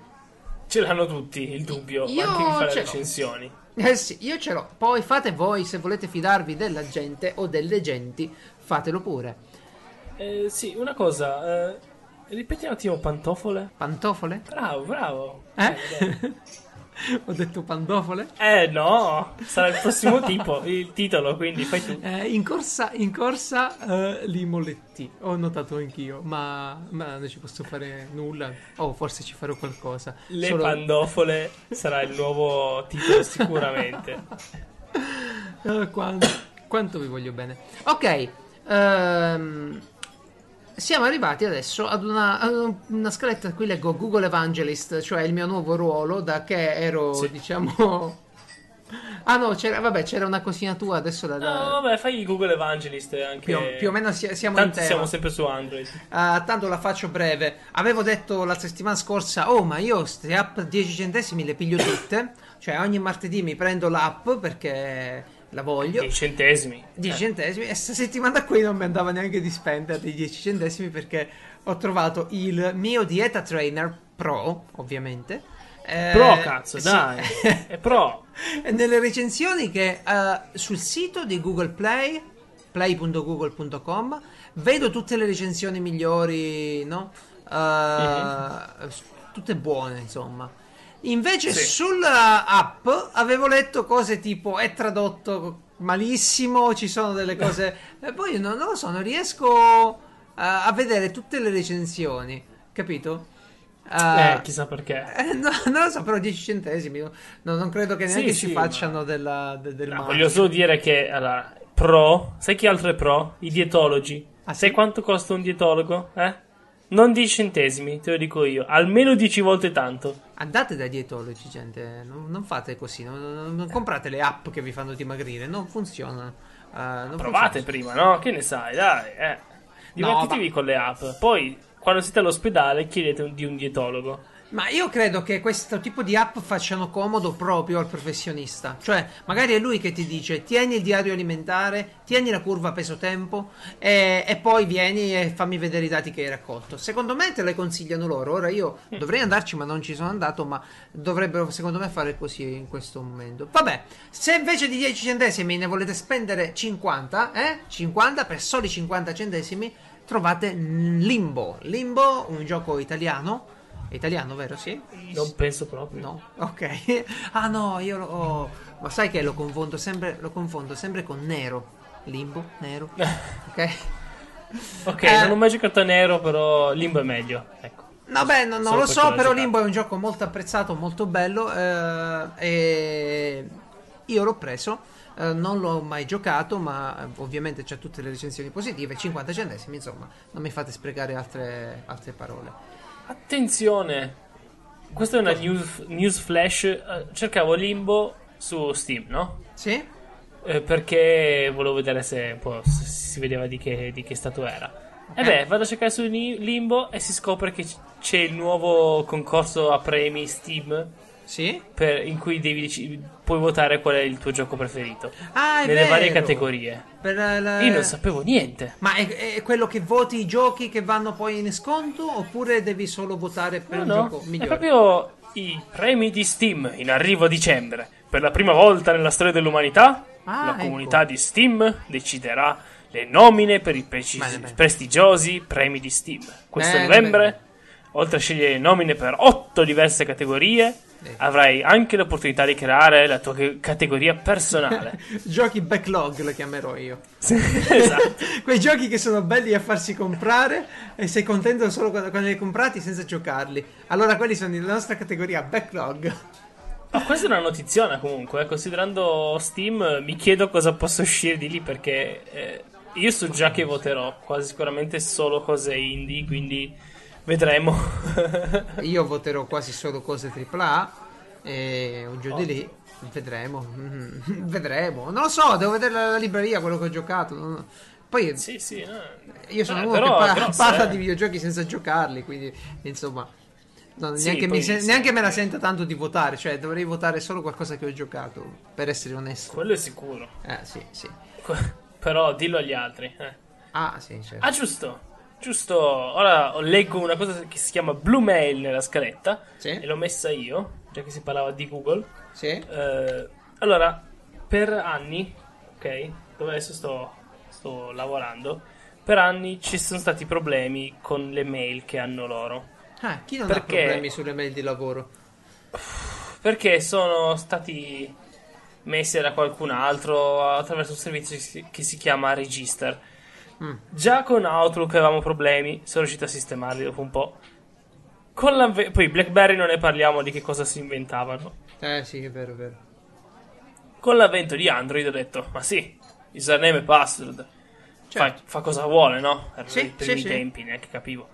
Ce l'hanno tutti il dubbio, Io anche chi fa le ce l'ho. recensioni. Eh sì, io ce l'ho. Poi fate voi, se volete fidarvi della gente o delle genti, fatelo pure. Eh, sì, una cosa, eh, ripeti un attimo pantofole? Pantofole? Bravo, bravo. Eh? dai. Ho detto pantofole? Eh no, sarà il prossimo tipo, il titolo, quindi fai tu. Eh, in corsa, in corsa eh, li molletti. Ho notato anch'io, ma, ma non ci posso fare nulla. O forse ci farò qualcosa. Le Solo- pandofole sarà il nuovo titolo sicuramente. Eh, quanto, quanto vi voglio bene. Ok, ehm, siamo arrivati adesso ad una, ad una scaletta. Qui leggo Google Evangelist, cioè il mio nuovo ruolo da che ero, Sì. diciamo. Ah no, c'era, vabbè, c'era una cosina tua adesso da. da- No, vabbè, fai Google Evangelist anche. più, più o meno si- siamo Tanto siamo sempre su Android. Ah, tanto la faccio breve. Avevo detto la settimana scorsa: Oh, ma io queste app 10 centesimi le piglio tutte. Cioè, ogni martedì mi prendo l'app perché la voglio. 10 centesimi. 10 Eh, centesimi. E sta settimana qui non mi andava neanche di spendere dei 10 centesimi perché ho trovato il mio Dieta Trainer Pro, ovviamente. Eh, Pro, cazzo, sì. dai. È pro. E nelle recensioni che eh, sul sito di Google Play, play.google.com, vedo tutte le recensioni migliori, no? Eh, s- Tutte buone, insomma. Invece Sì. sulla app avevo letto cose tipo è tradotto malissimo, ci sono delle cose... E poi non, non lo so, non riesco a, a vedere tutte le recensioni, capito? Eh, chissà perché. eh, no, non lo so, però 10 centesimi. no, non credo che Sì, neanche sì, ci ma- facciano della, de- del No, male. voglio solo dire che allora, pro, sai chi altro è pro? I dietologi. Ah, sì? sai quanto costa un dietologo? Eh? Non 10 centesimi, te lo dico io. Almeno 10 volte tanto. Andate dai dietologi, gente. Non, non fate così. Non, non- comprate le app che vi fanno dimagrire. Non funzionano. Eh, non Provate funzionano. prima, no? Che ne sai, dai, eh. Divertitevi ma- con le app. Poi, quando siete all'ospedale, chiedete un- di un dietologo. Ma io credo che questo tipo di app facciano comodo proprio al professionista. Cioè, magari è lui che ti dice: tieni il diario alimentare, tieni la curva peso-tempo e, e poi vieni e fammi vedere i dati che hai raccolto. Secondo me te le consigliano loro. Ora io dovrei andarci, ma non ci sono andato. Ma dovrebbero, secondo me, fare così in questo momento. Vabbè, se invece di 10 centesimi ne volete spendere 50, eh? 50 per soli 50 centesimi, trovate Limbo. Limbo, un gioco italiano. È italiano, vero? Sì? Non penso proprio. No, ok. Ah no, io lo ho- Ma sai che lo confondo sempre, lo confondo sempre con Nero. Limbo, Nero. Ok? Ok, Eh. non ho mai giocato a nero, però Limbo è meglio. Ecco. No, beh, no- non lo so, però. Limbo è un gioco molto apprezzato, molto bello. eh, e io l'ho preso. eh, non l'ho mai giocato, ma eh, ovviamente c'ha tutte le recensioni positive. 50 centesimi, insomma, non mi fate sprecare altre, altre parole. Attenzione, questa è una news, news flash. eh, cercavo Limbo su Steam, no? Sì? Eh, perché volevo vedere se, se si vedeva di che, di che stato era. E beh, vado a cercare su Limbo e si scopre che c'è il nuovo concorso a premi Steam Sì? per- in cui devi puoi votare qual è il tuo gioco preferito. Ah, è nelle varie vero. categorie. Per la- Io non sapevo niente. Ma è, è quello che voti i giochi che vanno poi in sconto oppure devi solo votare per No, un no, gioco è migliore? proprio i premi di Steam in arrivo a dicembre. Per la prima volta nella storia dell'umanità, Ah, la ecco. comunità di Steam deciderà le nomine per i preci- Bene, bene. prestigiosi premi di Steam. Questo Bene, novembre, oltre a scegliere le nomine per otto diverse categorie. Avrai anche l'opportunità di creare la tua categoria personale. Giochi backlog lo chiamerò io. esatto. Quei giochi che sono belli a farsi comprare e sei contento solo quando, quando li hai comprati senza giocarli. Allora quelli sono la nostra categoria backlog. Ma questa è una notiziona comunque, eh, considerando Steam mi chiedo cosa possa uscire di lì perché eh, io so già che voterò quasi sicuramente solo cose indie, quindi vedremo. Io voterò quasi solo cose AAA e o giù di lì vedremo. Vedremo. Non lo so, devo vedere la, la libreria, quello che ho giocato. Non- Poi sì, sì, no. io sono Eh, uno però che parla eh. di videogiochi senza giocarli, quindi insomma no, Sì, neanche, poi mi se- sì. neanche me la sento tanto di votare, cioè dovrei votare solo qualcosa che ho giocato, per essere onesto. Quello è sicuro. Eh sì, sì. Que- Però dillo agli altri. eh. Ah sì, certo. Ah, giusto. Giusto. Ora leggo una cosa che si chiama Blue Mail nella scaletta. Sì. E l'ho messa io, già che si parlava di Google. Sì? Eh, allora, per anni, ok, dove adesso sto, sto lavorando, per anni ci sono stati problemi con le mail che hanno loro. Ah, chi non Perché? ha problemi sulle mail di lavoro? Perché sono stati messi da qualcun altro attraverso un servizio che si- che si chiama Register. Mm. Già con Outlook avevamo problemi, sono riuscito a sistemarli dopo un po'. Poi BlackBerry non ne parliamo di che cosa si inventavano. Eh sì, è vero, è vero. Con l'avvento di Android ho detto, ma sì, username e password. Fa, Certo. fa cosa vuole, no? Erano Sì, i primi sì, sì. tempi, neanche capivo.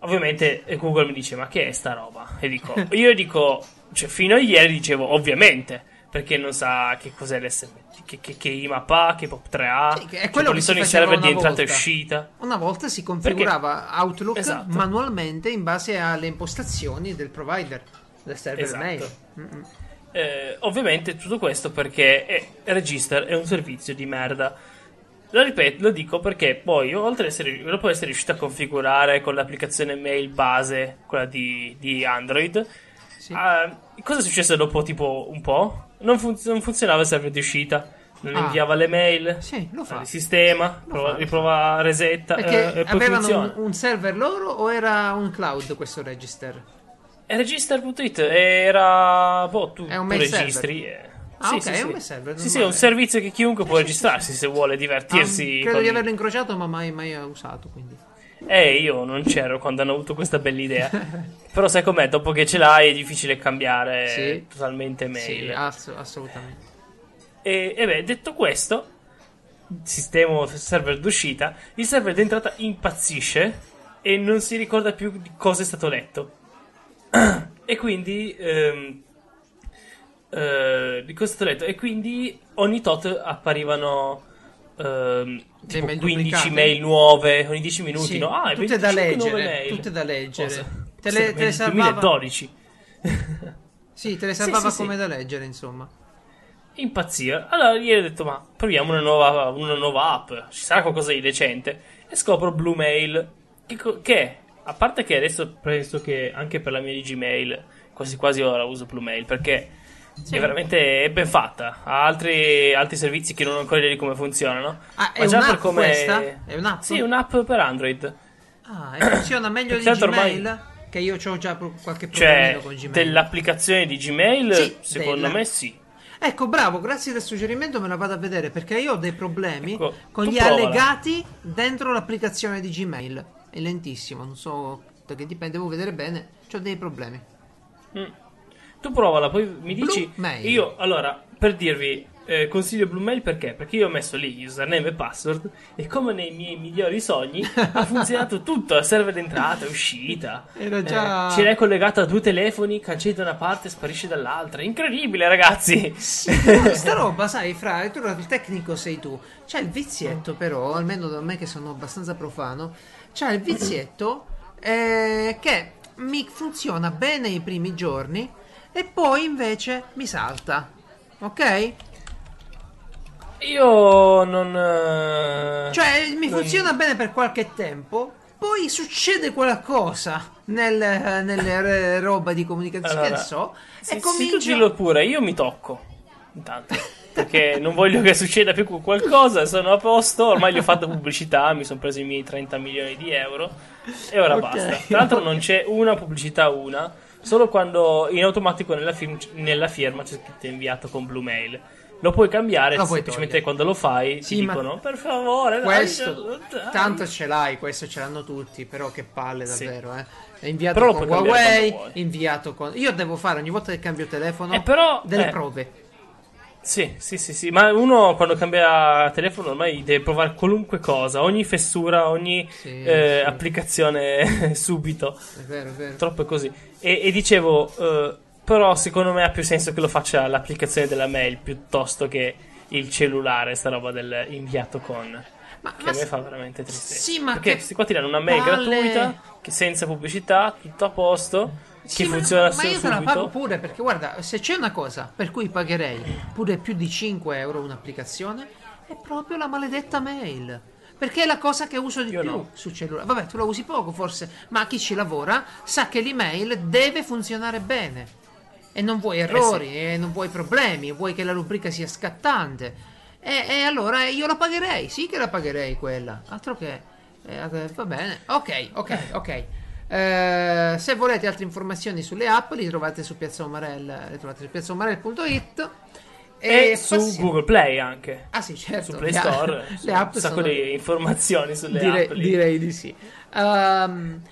Ovviamente eh, Google mi dice, ma che è sta roba? E dico, io dico, cioè fino a ieri dicevo, ovviamente, perché non sa che cos'è l'SMT, che, che, che IMAP ha, che POP3A, Sì, che è cioè, quali sono i server di entrata e volta. uscita. Una volta si configurava Outlook Esatto. manualmente in base alle impostazioni del provider, del server Esatto. mail. Mm-mm. Eh, ovviamente tutto questo perché eh, Register è un servizio di merda. Lo ripeto, lo dico perché poi, oltre ad essere, dopo essere riuscito a configurare con l'applicazione mail base, quella di, di Android, Sì. eh, cosa è successo dopo tipo un po'? Non, funz- non funzionava il server di uscita, non Ah. inviava le mail, Sì, lo fa. il sistema, prova- fa, lo riprova resetta, Perché eh, avevano un, un server loro o era un cloud questo register? E Register.it era, boh, tu, È un tu registri. e- Ah, sì, ok, sì, è un server, Sì, sì, è un servizio che chiunque può registrarsi se vuole divertirsi. credo con- di averlo incrociato, ma mai, mai usato. Quindi. Eh, io non c'ero quando hanno avuto questa bella idea. Però sai com'è, dopo che ce l'hai è difficile cambiare Sì. totalmente mail. Sì, ass- assolutamente. E, e beh, detto questo, sistema server d'uscita, il server d'entrata impazzisce e non si ricorda più di cosa è stato letto. e quindi... ehm, eh, di cosa è stato letto? E quindi ogni tot apparivano... ehm, tipo mail 15 duplicate? mail nuove ogni 10 minuti, Sì, no? Ah, tutte da 25 nuove leggere. Tutte da leggere. Cosa? Te le, te le salvava. 2012. Sì, te le salvava sì, sì. come da leggere, insomma. impazzire. Allora ieri ho detto, ma proviamo una nuova, una nuova app, ci sarà qualcosa di decente. E scopro Blue Mail, che, che, a parte che adesso penso che anche per la mia di Gmail, quasi quasi ora uso Blue Mail, perché Sì. è veramente ben fatta. Ha altri, altri servizi che non ho ancora idea di come funzionano. Ah, è Ma già un'app per come... questa? È un'app? Sì, un'app per Android. Ah, e funziona meglio di Perché tanto ormai- Gmail? Che io ho già qualche problemino Cioè, con Gmail. dell'applicazione di Gmail, Sì, secondo della. me sì. Ecco, bravo, grazie del suggerimento, me la vado a vedere perché io ho dei problemi Ecco, con gli provala. allegati dentro l'applicazione di Gmail. È lentissimo, non so che dipende, devo vedere bene. Ho dei problemi. Mm. Tu provala, poi mi dici. Mail. Io, allora, per dirvi, eh, consiglio Blue Mail perché? Perché io ho messo lì username e password e come nei miei migliori sogni ha funzionato tutto, la server d'entrata, uscita. Era già- Eh, ce l'hai collegato a due telefoni, cancelli da una parte e sparisce dall'altra. Incredibile, ragazzi! Sì, però sta roba, sai, fra, tu il tecnico sei tu. C'è il vizietto, però, almeno da me che sono abbastanza profano, c'è il vizietto eh, che mi funziona bene i primi giorni e poi invece mi salta. Ok? Io non... eh, Cioè, mi non- funziona bene per qualche tempo. Poi succede qualcosa nel, nelle roba di comunicazione, Allora, che so, Sì, e comincio... dillo pure, io mi tocco. Intanto. Perché non voglio che succeda più qualcosa, sono a posto, ormai gli ho fatto pubblicità, mi sono preso i miei 30 milioni di euro e ora Ok, basta. Tra l'altro non c'è una pubblicità una, solo quando in automatico nella, firm- nella firma c'è scritto inviato con Blue Mail. Lo puoi cambiare, Lo puoi semplicemente togliere. quando lo fai Sì, ti dicono per favore, Questo dai, tanto ce l'hai, questo ce l'hanno tutti, però che palle Sì. davvero, eh. È inviato Però con puoi Huawei, inviato con Io devo fare ogni volta che cambio telefono Eh, però, delle eh. prove. Sì, sì, sì, sì, ma uno quando cambia telefono ormai deve provare qualunque cosa, ogni fessura, ogni Sì, eh, sì. applicazione subito. È vero, è vero. Troppo è così. E, e dicevo, eh, però secondo me ha più senso che lo faccia l'applicazione della mail piuttosto che il cellulare, sta roba del inviato con. Ma, Che ma a me fa veramente tristezza. Sì, ma Perché questi qua ti danno una mail palle. gratuita, che senza pubblicità, tutto a posto, Sì, che ma- funziona ma, io te la pago pure perché guarda, se c'è una cosa per cui pagherei pure più di 5 euro un'applicazione, è proprio la maledetta mail. Perché è la cosa che uso di Io più no. sul cellulare. Vabbè, tu la usi poco forse, ma chi ci lavora sa che l'email deve funzionare bene. E non vuoi errori, e non vuoi problemi, vuoi che la rubrica sia scattante. E, e allora io la pagherei, sì che la pagherei quella. Altro che... eh, va bene. Ok, ok, ok. Eh, se volete altre informazioni sulle app li trovate su Piazza Omarella, le trovate su piazzaomarella.it E, su passiamo- Google Play anche. Ah sì, certo. Su Play le Store. le app un sacco sono- di informazioni sulle direi, app. lì. direi di sì. Ehm,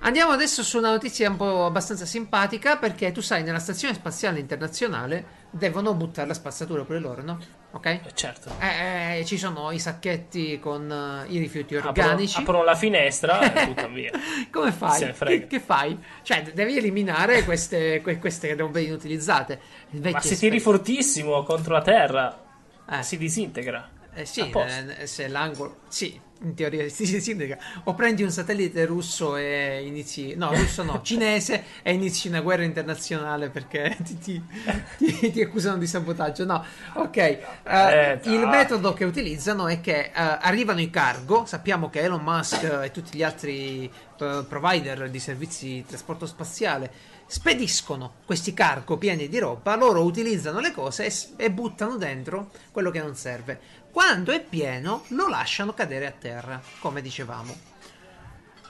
andiamo adesso su una notizia un po' abbastanza simpatica perché tu sai, nella Stazione Spaziale Internazionale devono buttare la spazzatura pure loro, no? Ok? Eh, certo. Eh, eh, ci sono i sacchetti con eh, i rifiuti Aprono, organici. aprono la finestra e buttano via. Come fai? Che, che fai? Cioè, devi eliminare queste, que- queste robe inutilizzate. Il Ma vecchio se tiri fortissimo contro la terra, Eh. si disintegra. Eh sì, eh, se l'angolo. Sì, in teoria si si sindaca. O prendi un satellite russo e inizi. No, russo no, cinese e inizi una guerra internazionale perché ti, ti- ti- ti accusano di sabotaggio. No, ok. Eh, il metodo che utilizzano è che eh, arrivano i cargo. Sappiamo che Elon Musk e tutti gli altri eh, provider di servizi di trasporto spaziale spediscono questi cargo pieni di roba, loro utilizzano le cose e, e buttano dentro quello che non serve. Quando è pieno lo lasciano cadere a terra, come dicevamo.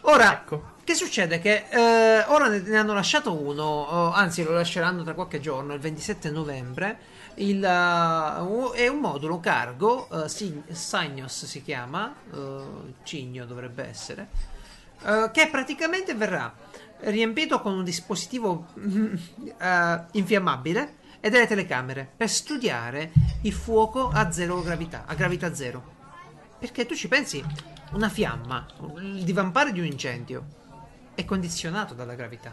Ora, Ecco. che succede? Che eh, ora ne, ne hanno lasciato uno, eh, anzi lo lasceranno tra qualche giorno, il 27 novembre. Il, eh, u- è un modulo cargo, Sig- Signos si chiama, eh, Cigno dovrebbe essere, che praticamente verrà riempito con un dispositivo infiammabile e delle telecamere per studiare il fuoco a zero gravità, a gravità zero. Perché tu ci pensi, una fiamma, il divampare di un incendio è condizionato dalla gravità,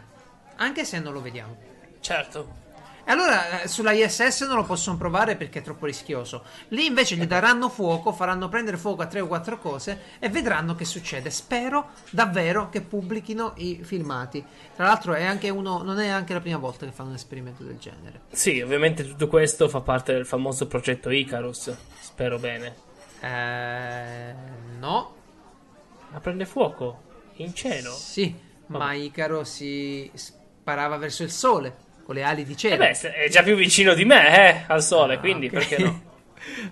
anche se non lo vediamo. Certo. Allora eh, sulla ISS non lo possono provare perché è troppo rischioso. Lì invece gli daranno fuoco, faranno prendere fuoco a tre o quattro cose e vedranno che succede. Spero davvero che pubblichino i filmati. Tra l'altro è anche uno, non è anche la prima volta che fanno un esperimento del genere. Sì, ovviamente tutto questo fa parte del famoso progetto Icarus. Spero bene. Eh, no. Ma prende fuoco in cielo. Sì, ma Vabbè. Icaro si sparava verso il sole con le ali di cielo. E beh, è già più vicino di me, eh, al sole, Ah, quindi ok. perché no?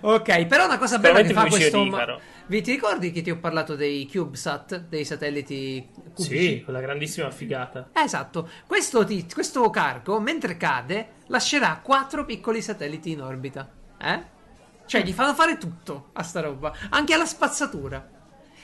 ok, però una cosa bella che fa questo. ma-. Vi ti ricordi che ti ho parlato dei CubeSat, dei satelliti cubici? Sì, quella grandissima figata. Eh, Esatto, questo, ti- questo cargo, mentre cade, lascerà quattro piccoli satelliti in orbita. Eh? Cioè, gli fanno fare tutto a sta roba, anche alla spazzatura.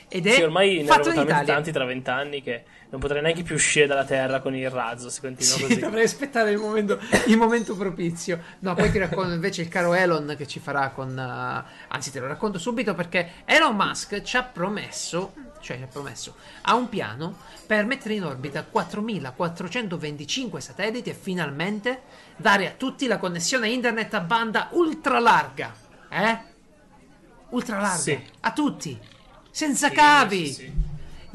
ed è Sì, ormai ne fatto avrò in Italia. tanti tra vent'anni che non potrei neanche più uscire dalla Terra con il razzo se continua Sì, così. dovrei aspettare il momento, il momento propizio. No, poi ti racconto invece il caro Elon che ci farà con. eh, anzi, te lo racconto subito perché Elon Musk ci ha promesso. Cioè, ci ha promesso. Ha un piano per mettere in orbita 4425 satelliti e finalmente dare a tutti la connessione internet a banda ultra larga. Eh? Ultra larga. Sì. A tutti. Senza Sì, cavi. sì.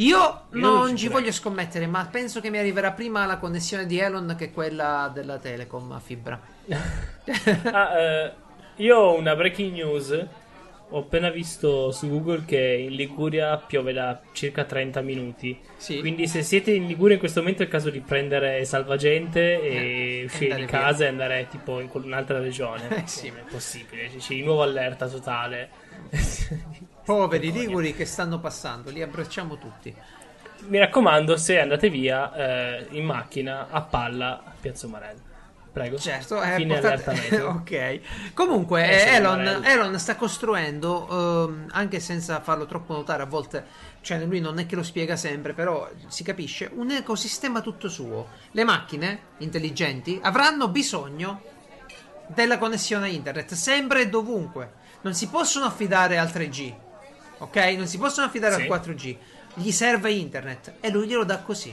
Io Io non ci voglio scommettere, ma penso che mi arriverà prima la connessione di Elon che quella della Telecom a fibra. Ah, eh, io ho una breaking news. Ho appena visto su Google che in Liguria piove da circa 30 minuti. Sì. Quindi se siete in Liguria in questo momento è il caso di prendere salvagente Eh, e uscire andare di via. casa e andare tipo in un'altra regione. Eh, sì. Non è possibile, c'è di nuovo allerta totale. Poveri liguri che stanno passando, li abbracciamo tutti. Mi raccomando, se andate via eh, in macchina a palla a Piazza Umarello. Prego. Certo, è Fine allerta portate- ok. Comunque, Eh, eh, Elon. Elon sta costruendo, ehm, anche senza farlo troppo notare, a volte, cioè lui non è che lo spiega sempre, però si capisce, un ecosistema tutto suo. Le macchine intelligenti avranno bisogno della connessione a internet, sempre e dovunque. Non si possono affidare al 3G, ok? Non si possono affidare Sì. al 4G. Gli serve internet e lui glielo dà così.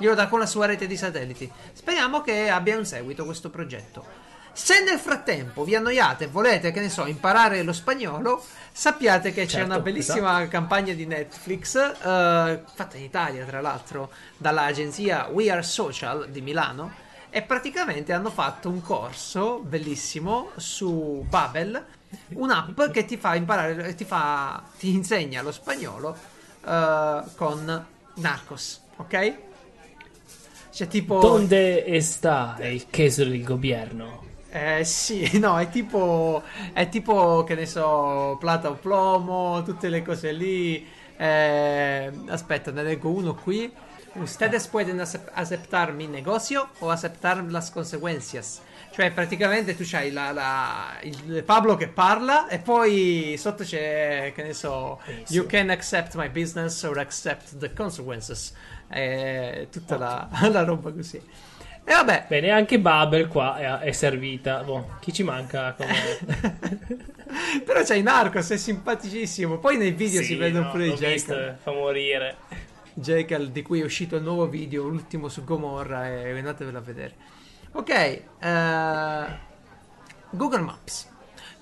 Glielo dà con la sua rete di satelliti. Speriamo che abbia un seguito questo progetto. Se nel frattempo vi annoiate e volete, che ne so, imparare lo spagnolo, sappiate che c'è Certo, una bellissima campagna di Netflix, eh, fatta in Italia tra l'altro, dall'agenzia We Are Social di Milano, e praticamente hanno fatto un corso bellissimo su Babel, un'app che ti fa imparare, ti, fa, ti insegna lo spagnolo eh, con Narcos, ok? C'è tipo... Donde está il queso del gobierno? Eh sì, no, è tipo, è tipo, che ne so, plata o plomo, tutte le cose lì. Eh, aspetta, ne leggo uno qui. Ustedes pueden acep- aceptar mi negocio o aceptar las consecuencias. Cioè, praticamente tu c'hai la, la- il Pablo che parla e poi sotto c'è, che ne so, Benissimo. you can accept my business or accept the consequences. Eh, tutta la, la roba così. E vabbè, Bene, anche Babel qua è, è servita. Boh, chi ci manca? Però c'hai Narcos, è simpaticissimo. Poi nei video Sì, si vedono no, pure i Jekyll. fa morire. Jekyll di cui è uscito il nuovo video, l'ultimo su Gomorra, e andatevelo a vedere. Ok, eh, Google Maps.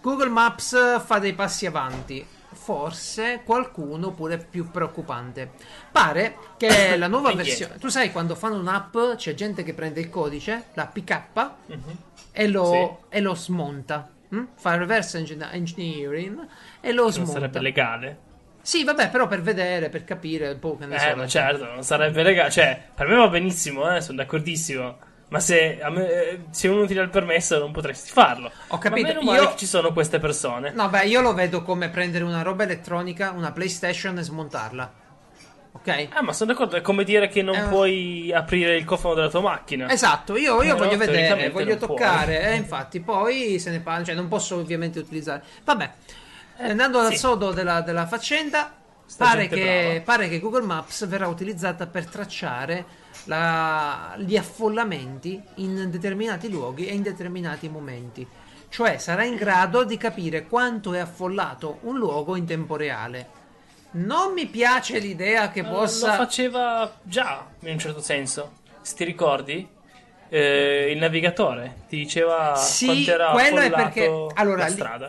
Google Maps fa dei passi avanti. Forse qualcuno pure più preoccupante. Pare che la nuova versione. Tu sai quando fanno un'app c'è gente che prende il codice, la PK, Mhm. e lo, Sì. e lo smonta. hm? Fa reverse engin- engineering e lo Non smonta. sarebbe legale. Sì, vabbè, però per vedere, per capire un po' che ne Eh, so. ma certo, non sarebbe legale. Cioè, per me va benissimo, eh, sono d'accordissimo. Ma se, me- eh, se uno ti dà il permesso non potresti farlo. Ho capito, Ma meno male io- che ci sono queste persone. No, beh, io lo vedo come prendere una roba elettronica, una PlayStation e smontarla. Ok? Ah, ma sono d'accordo, è come dire che non Eh. puoi aprire il cofano della tua macchina. Esatto, io, io No, voglio vedere, voglio non puoi. toccare, e infatti poi se ne parla, cioè non posso ovviamente utilizzare. Vabbè, andando al sì. sodo della, della faccenda, pare che, pare che Google Maps verrà utilizzata per tracciare la- gli affollamenti in determinati luoghi e in determinati momenti. Cioè sarà in grado di capire quanto è affollato un luogo in tempo reale. Non mi piace l'idea che Eh, possa... Lo faceva già, in un certo senso. Se ti ricordi? Eh, il navigatore ti diceva Sì, quanto era quello è perché allora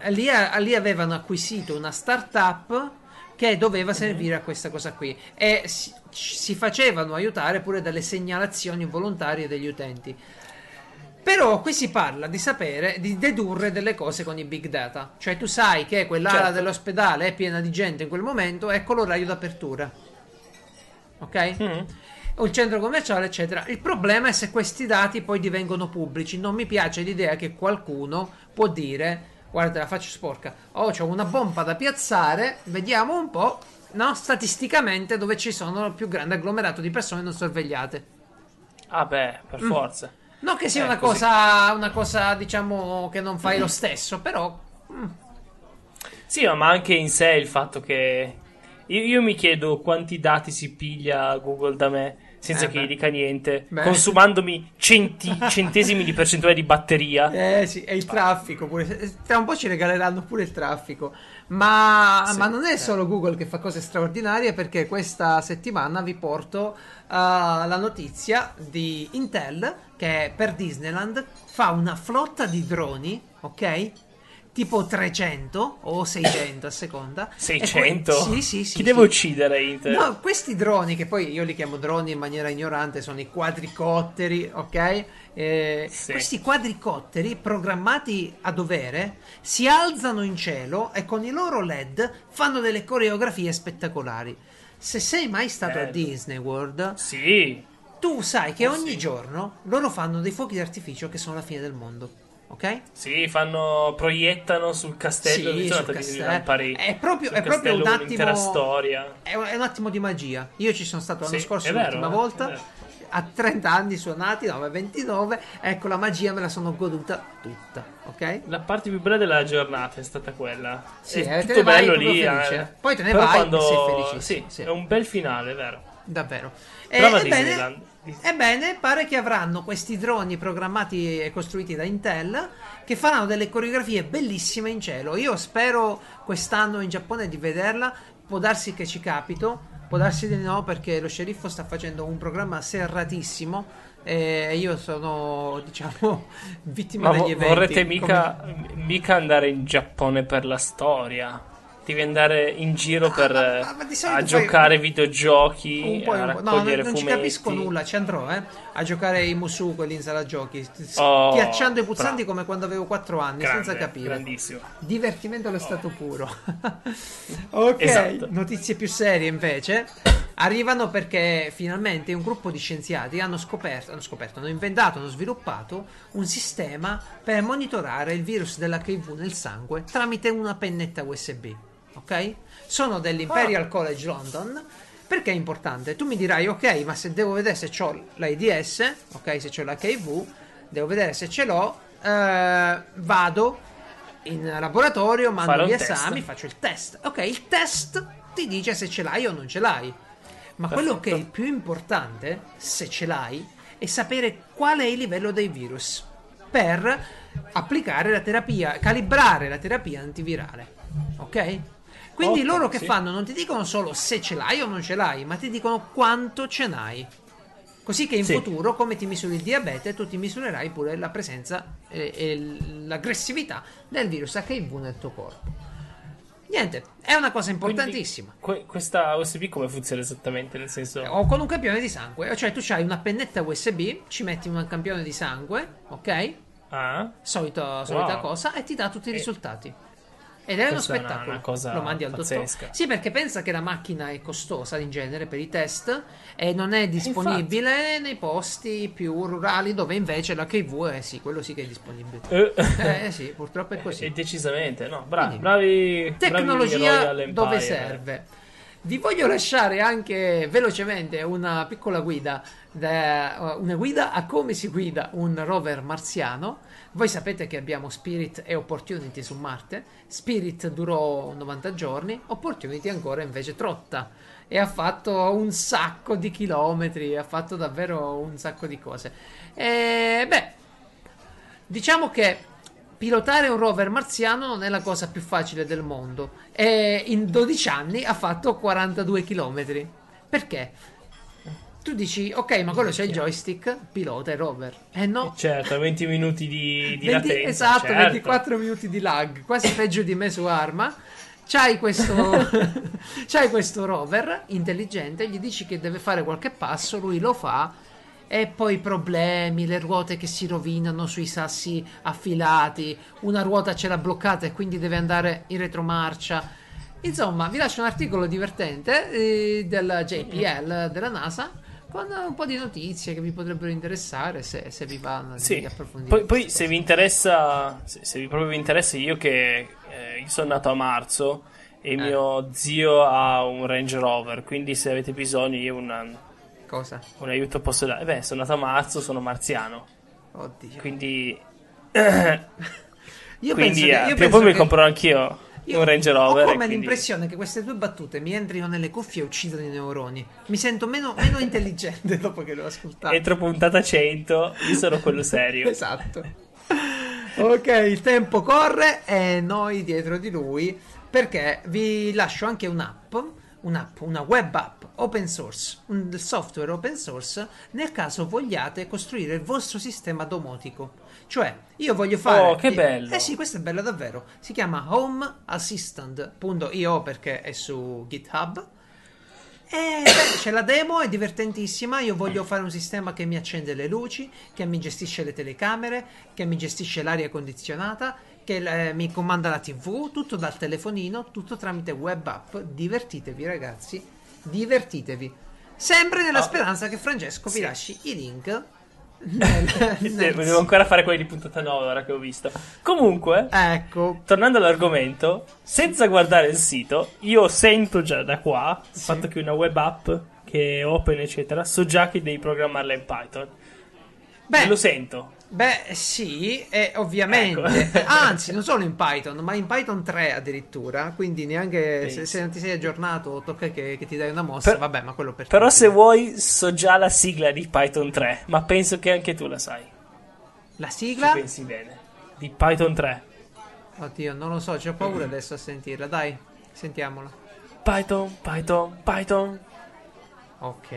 lì, lì, avevano acquisito una startup che doveva servire a questa cosa qui e si, facevano aiutare pure dalle segnalazioni volontarie degli utenti. Però qui si parla di sapere, di dedurre delle cose con i big data. Cioè tu sai che quell'ala Certo. dell'ospedale è piena di gente in quel momento, ecco l'orario d'apertura. Ok? Mm. o il centro commerciale, eccetera. Il problema è se questi dati poi divengono pubblici. Non mi piace l'idea che qualcuno può dire: Guarda, la faccio sporca. Oh, c'ho una bomba da piazzare. Vediamo un po', no? Statisticamente, dove ci sono il più grande agglomerato di persone non sorvegliate. Ah, beh, per forza. Non che sia Eh, una, cosa, una cosa, diciamo, che non fai lo stesso, però. Sì, ma anche in sé il fatto che Io, io mi chiedo quanti dati si piglia Google da me senza Eh, che beh. gli dica niente, Beh. consumandomi centi- centesimi di percentuale di batteria. Eh sì, e il traffico pure. Tra un po' ci regaleranno pure il traffico. Ma, Sì, ma non è eh. solo Google che fa cose straordinarie perché questa settimana vi porto uh, la notizia di Intel che per Disneyland fa una flotta di droni, ok? Tipo 300 o 600 a seconda. E 600? que- Sì, sì, sì. Chi sì. deve uccidere Inter? No, questi droni, che poi io li chiamo droni in maniera ignorante, sono i quadricotteri, ok? Eh, Sì. Questi quadricotteri programmati a dovere si alzano in cielo e con i loro LED fanno delle coreografie spettacolari. Se sei mai stato a Bello. Disney World, Sì. tu sai che Oh, ogni giorno loro fanno dei fuochi d'artificio che sono la fine del mondo, ok? Sì, fanno, proiettano sul castello. Sì, di sul Jonathan castello. Disneyland Paris. È proprio- è proprio un attimo- storia. È un, è un attimo di magia. Io ci sono stato l'anno Sì, scorso vero, l'ultima eh, volta. A 30 anni suonati, no, a 29. Ecco, la magia me la sono goduta tutta, ok? La parte più bella della giornata è stata quella. Sì, è eh, tutto bello lì. eh. Poi te ne Però vai quando... sei felicissimo, Sì, sì. è un bel finale, vero? Davvero. Prova Eh, ebbene, Disneyland. Ebbene, pare che avranno questi droni programmati e costruiti da Intel che faranno delle coreografie bellissime in cielo. Io spero quest'anno in Giappone di vederla. Può darsi che ci capito, può darsi di no perché lo sceriffo sta facendo un programma serratissimo e io sono, diciamo, vittima Ma vo- degli eventi. vorrete come- mica, mica andare in Giappone per la storia? Devi andare in giro per, ma- eh, ma- ma solito a giocare videogiochi, Un po' a po'. No, non, raccogliere non ci capisco nulla, ci andrò, eh, a giocare i Musu, quelli in sala giochi, Oh, schiacciando i bravo. come quando avevo 4 anni, Grande, senza capire. Grandissimo. Divertimento allo stato puro. ok, Esatto. notizie più serie invece. Arrivano perché finalmente un gruppo di scienziati hanno scoperto, hanno scoperto, hanno inventato, hanno sviluppato un sistema per monitorare il virus dell'HIV nel sangue tramite una pennetta USB. Ok? Sono dell'Imperial College London. Perché è importante? Tu mi dirai, ok, ma se devo vedere se ho l'AIDS, ok, se ho l'HIV, devo vedere se ce l'ho, eh, vado in laboratorio, mando gli test. esami, faccio il test. Ok, il test ti dice se ce l'hai o non ce l'hai. Ma quello che è il più importante, se ce l'hai, è sapere qual è il livello dei virus per applicare la terapia, calibrare la terapia antivirale. Ok? Quindi Ottimo, loro che sì. fanno non ti dicono solo se ce l'hai o non ce l'hai, ma ti dicono quanto ce n'hai. Così che in Sì. futuro, come ti misuri il diabete, tu ti misurerai pure la presenza e, e l'aggressività del virus HIV nel tuo corpo. Niente, è una cosa importantissima. Que- questa USB come funziona esattamente? Nel senso... O con un campione di sangue, cioè tu hai una pennetta USB, ci metti un campione di sangue, ok? Ah? Solito, solita Wow. cosa, e ti dà tutti i risultati. Ed è uno è una- spettacolo. una cosa Lo mandi al dottore. pazzesca. Sì, perché pensa che la macchina è costosa in genere per i test e non è disponibile nei posti più rurali dove invece l'HIV è sì, quello sì che è disponibile. Eh. Eh sì, purtroppo è E così. decisamente, no, bravi, Quindi, bravi. bravi Tecnologia Empire. dove serve? Vi voglio lasciare anche velocemente una piccola guida, da- una guida a come si guida un rover marziano. Voi sapete che abbiamo Spirit e Opportunity su Marte. Spirit durò 90 giorni, Opportunity ancora invece trotta e ha fatto un sacco di chilometri, ha fatto davvero un sacco di cose. E beh, Diciamo che pilotare un rover marziano non è la cosa più facile del mondo e in 12 anni ha fatto 42 km. Perché? Tu dici, ok, ma quello c'è il joystick, pilota il rover. Eh no, Certo, 20 minuti di, di 20 latenza. esatto, certo. 24 minuti di lag, quasi peggio di me su Arma. C'hai questo, c'hai questo rover intelligente, gli dici che deve fare qualche passo, lui lo fa e poi problemi, le ruote che si rovinano sui sassi affilati, una ruota ce l'ha bloccata e quindi deve andare in retromarcia. Insomma, vi lascio un articolo divertente eh, del JPL della NASA con un po' di notizie che vi potrebbero interessare se, se vi vanno di Sì. approfondire. Poi, poi se vi interessa, se, se vi proprio vi interessa, io che eh, io sono nato a marzo e Eh. mio zio ha un Range Rover, quindi se avete bisogno io un, Cosa? un aiuto posso dare. Eh Beh, sono nato a marzo, sono marziano, Oddio. quindi, Io quindi penso che, eh, io prima o penso poi mi che- comprerò anch'io. Un Range Rover. Ho come quindi- l'impressione che queste due battute mi entrino nelle cuffie e uccidano i neuroni. Mi sento meno, meno intelligente dopo che l'ho ascoltato. Entro puntata 100, io sono quello serio. Esatto. Ok, il tempo corre e noi dietro di lui perché vi lascio anche un'app, un'app, una web app open source, un software open source nel caso vogliate costruire il vostro sistema domotico. Cioè, io voglio fare Oh, che bello. Eh sì, questo è bello davvero. Si chiama homeassistant.io perché è su GitHub. E beh, c'è la demo, è divertentissima. Io voglio fare un sistema che mi accende le luci, che mi gestisce le telecamere, che mi gestisce l'aria condizionata, che eh, mi comanda la TV, tutto dal telefonino, tutto tramite web app. Divertitevi, ragazzi, divertitevi. Sempre nella Oh. speranza che Francesco vi Sì. lasci i link. Devo ancora fare quelli di puntata 9 ora che ho visto. Comunque, Ecco, tornando all'argomento, senza guardare il sito, io sento già da qua il Sì. fatto che una web app che è open, eccetera, so già che devi programmarla in Python. beh, Lo sento. Beh, sì, e ovviamente. Ecco. Anzi, non solo in Python, ma in Python 3 addirittura. Quindi neanche se, se non ti sei aggiornato, tocca che, che ti dai una mossa. Per- Vabbè, ma quello per Però tutti. se vuoi so già la sigla di Python 3, ma penso che anche tu la sai. La Ci sigla? pensi bene. Di Python 3. Oddio, non lo so, c'ho paura adesso a sentirla. Dai, sentiamola. Python, Python, Python. Ok.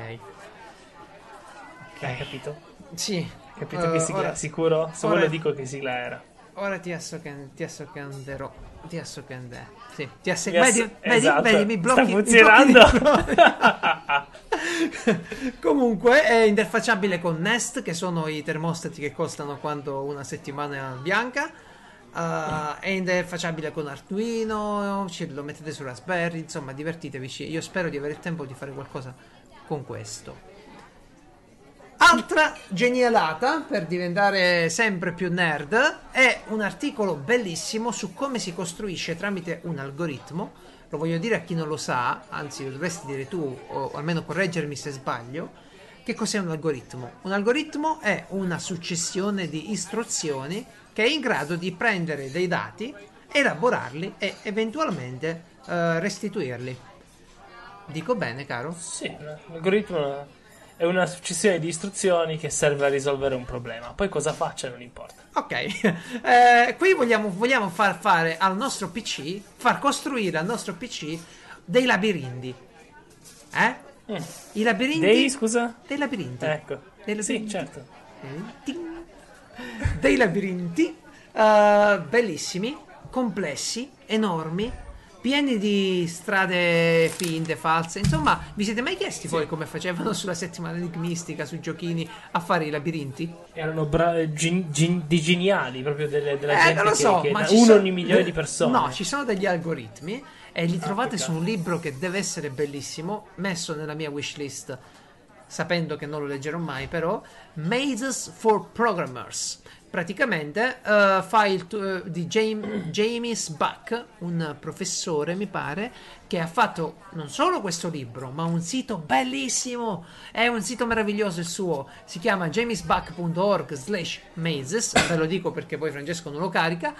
Hai capito? Sì. Capito Eh, che sigla? ora, Sicuro? Se ora- lo dico che sigla era. ora ti assocan- ti assocanderò. Ti assocanderò. Sì, ti Mi ass- vedi, esatto. vedi, mi blocchi. Sta blocchi funzionando. microfono. Comunque è interfacciabile con Nest, che sono i termostati che costano quando una settimana bianca. Uh, è interfacciabile con Arduino, lo mettete su Raspberry, insomma divertitevi. Io spero di avere il tempo di fare qualcosa con questo. Altra genialata per diventare sempre più nerd è un articolo bellissimo su come si costruisce tramite un algoritmo. Lo voglio dire a chi non lo sa, anzi lo dovresti dire tu o almeno correggermi se sbaglio. Che cos'è un algoritmo? Un algoritmo è una successione di istruzioni che è in grado di prendere dei dati, elaborarli e eventualmente eh, restituirli. Dico bene, caro? Sì, l'algoritmo è una successione di istruzioni che serve a risolvere un problema. Poi cosa faccia non importa. Ok, Eh, qui vogliamo, vogliamo far fare al nostro PC, far costruire al nostro PC dei labirinti. Eh? Mm. I labirinti. Dei, scusa? dei labirinti. Ecco. Dei Sì, labirinti. certo. Ting. Dei labirinti eh, bellissimi, complessi, enormi, pieni di strade finte, false. Insomma, vi siete mai chiesti poi come facevano sulla settimana enigmistica, sui giochini, a fare i labirinti? Erano bra- gen- gen- dei geniali, proprio delle, della Eh, gente non lo che- so, che, ma da ci uno sono- ogni milione di persone. No, ci sono degli algoritmi e li trovate peccato. su un libro che deve essere bellissimo, messo nella mia wishlist, sapendo che non lo leggerò mai, però Mazes for Programmers. Praticamente eh, fa il tu- eh, di Jam- James Buck, un professore, mi pare, che ha fatto non solo questo libro, ma un sito bellissimo. È un sito meraviglioso il suo. Si chiama jamesbuck.org slash mazes. Ve lo dico perché poi Francesco non lo carica.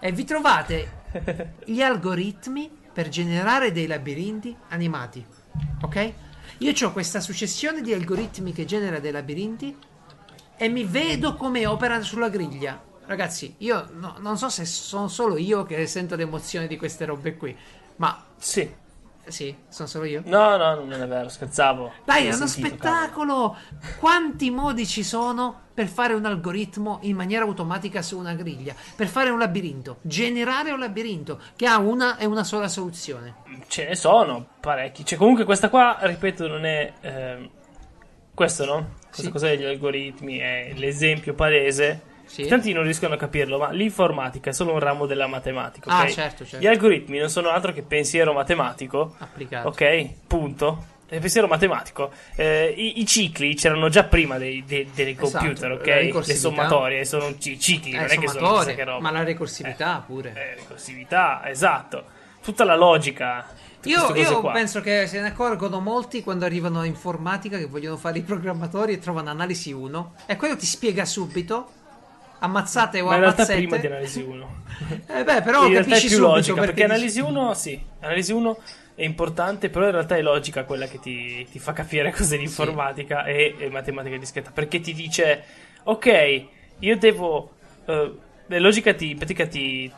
E vi trovate gli algoritmi per generare dei labirinti animati. Ok? Io ho questa successione di algoritmi che genera dei labirinti e mi vedo come opera sulla griglia. Ragazzi, io no- non so se sono solo io che sento l'emozione di queste robe qui, ma Sì. sì, sono solo io. No, no, non è vero, scherzavo. Dai, è uno sentito, spettacolo! Quanti modi ci sono per fare un algoritmo in maniera automatica su una griglia? Per fare un labirinto, generare un labirinto che ha una e una sola soluzione. cavolo. Ce ne sono parecchi. Cioè, comunque questa qua, ripeto, non è... ehm, questo, no? Questa Sì. cosa degli algoritmi è l'esempio palese. Sì. Tanti non riescono a capirlo, ma l'informatica è solo un ramo della matematica, Ah, ok? certo, certo. Gli algoritmi non sono altro che pensiero matematico, Applicato. ok? Punto. È pensiero matematico. Eh, i, i cicli c'erano già prima dei, dei- dei computer, Esatto, ok? Le sommatorie sono ci- cicli, Eh, non è che sono che roba. ma la ricorsività pure. Eh, ricorsività, esatto. Tutta la logica. Io, io penso che se ne accorgono molti quando arrivano a informatica che vogliono fare i programmatori e trovano analisi 1 e quello ti spiega subito ammazzate o Ma in realtà ammazzette. prima di analisi 1. Eh beh, però in realtà capisci più subito logica, perché, dici- analisi 1 sì, analisi 1 è importante, però in realtà è logica quella che ti, ti fa capire cos'è l'informatica e, e matematica discreta, perché ti dice, ok, io devo... eh, la logica ti, pratica ti,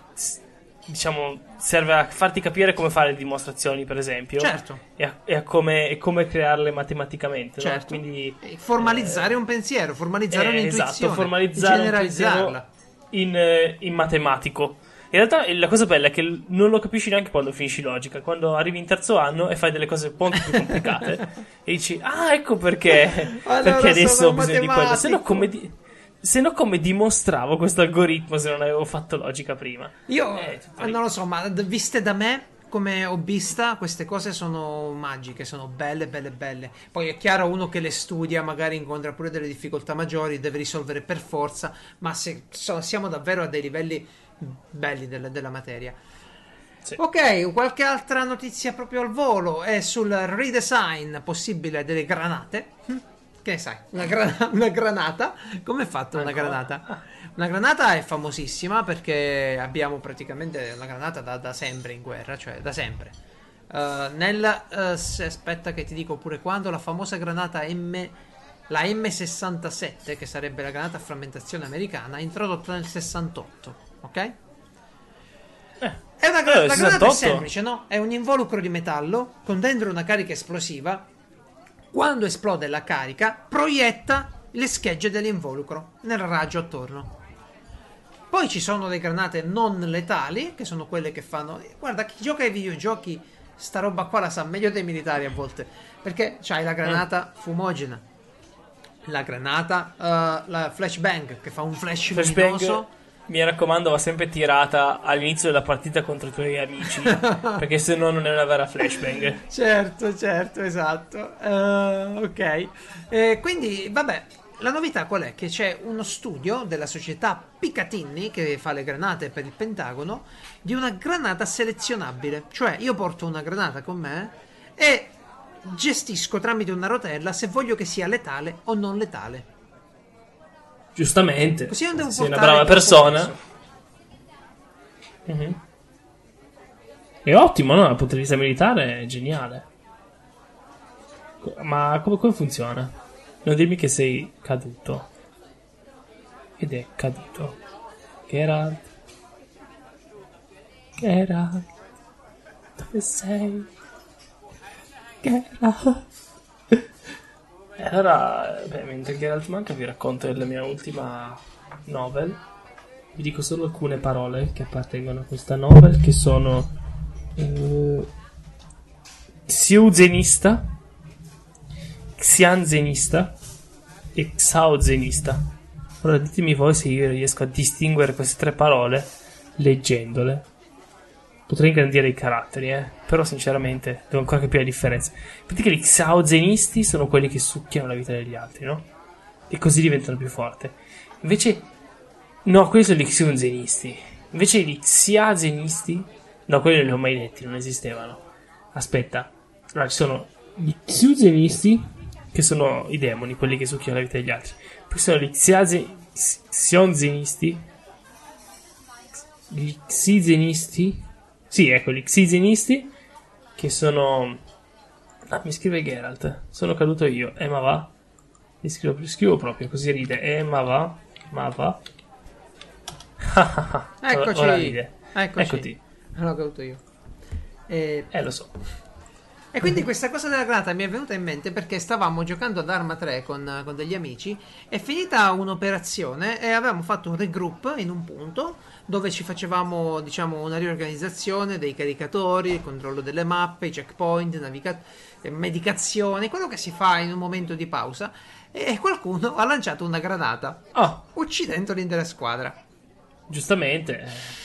diciamo, serve a farti capire come fare le dimostrazioni, per esempio, Certo. e, a, e a come, e come crearle matematicamente, no? Certo. Quindi... Eh, Formalizzare un pensiero, formalizzare Eh, un'intuizione, esatto, formalizzare generalizzarla. in, eh, in matematico. In realtà eh, la cosa bella è che non lo capisci neanche quando finisci logica, quando arrivi in terzo anno e fai delle cose un po' più complicate e dici "Ah, ecco perché Allora perché adesso ho bisogno di quello". Se no matematico. come di- se no come dimostravo questo algoritmo se non avevo fatto logica prima? Io Eh, lì. non lo so, ma viste da me come hobbista, queste cose sono magiche, sono belle, belle, belle. Poi è chiaro, uno che le studia magari incontra pure delle difficoltà maggiori, deve risolvere per forza, ma se so- siamo davvero a dei livelli belli della, della materia. Sì. Ok, qualche altra notizia proprio al volo è sul redesign possibile delle granate. Che ne sai? Una, gra- una granata? Come è fatta una Ancora? granata? Una granata è famosissima perché abbiamo praticamente una granata da, da sempre in guerra, cioè da sempre. Eh, nel, eh, se- aspetta che ti dico pure quando, la famosa granata M, la M67, che sarebbe la granata a frammentazione americana, introdotta nel 68, ok? È una gra- Eh, la granata 68? è semplice, no? È un involucro di metallo con dentro una carica esplosiva. Quando esplode la carica, proietta le schegge dell'involucro nel raggio attorno. Poi ci sono le granate non letali, che sono quelle che fanno. Guarda, chi gioca ai videogiochi, sta roba qua la sa meglio dei militari a volte. Perché c'hai la granata fumogena, la granata, eh, la flashbang, che fa un flash luminoso. Mi raccomando, va sempre tirata all'inizio della partita contro i tuoi amici, perché se no non è una vera flashbang. Certo, certo, esatto. Eh, ok. Eh, quindi, vabbè, la novità qual è? Che c'è uno studio della società Picatinny che fa le granate per il Pentagono di una granata selezionabile. Cioè, io porto una granata con me e gestisco tramite una rotella se voglio che sia letale o non letale. Giustamente, devo sei una brava persona. Mhm. È ottimo, no? Dal punto di vista militare è geniale. Ma come, come funziona? Non dirmi che sei caduto. Ed è caduto. Geralt. Geralt. Dove sei? Geralt. E allora, beh, mentre Geralt manca vi racconto della mia ultima novel. Vi dico solo alcune parole che appartengono a questa novel, che sono eh, Xiuzenista, Xianzenista e Xaozenista. Ora ditemi voi se io riesco a distinguere queste tre parole leggendole. Potrei ingrandire i caratteri, eh? però sinceramente devo ancora capire la differenza. Infatti gli Xaozenisti sono quelli che succhiano la vita degli altri, no? E così diventano più forti. Invece No, quelli sono gli Xunzenisti. Invece gli Xiazenisti. No, quelli non li ho mai letti, non esistevano. Aspetta. Allora, ci sono gli Xuzenisti, che sono i demoni, quelli che succhiano la vita degli altri. Poi sono gli Xiaze... Xionzenisti. Gli Xizenisti. Sì, ecco, gli Xizenisti, che sono... Ah, mi scrive Geralt. Sono caduto io. Eh, ma va. Mi scrivo, scrivo proprio, così ride. Eh, ma va. Ma va. Eccoci. Ora ride. Eccoci. Eccoti. L'ho caduto io. E Eh, lo so. E quindi questa cosa della granata mi è venuta in mente perché stavamo giocando ad Arma 3 con, con degli amici. È finita un'operazione e avevamo fatto un regroup in un punto dove ci facevamo, diciamo, una riorganizzazione dei caricatori, il controllo delle mappe, i checkpoint, naviga- eh, medicazione, quello che si fa in un momento di pausa. E qualcuno ha lanciato una granata, Oh, uccidendo l'intera squadra. giustamente.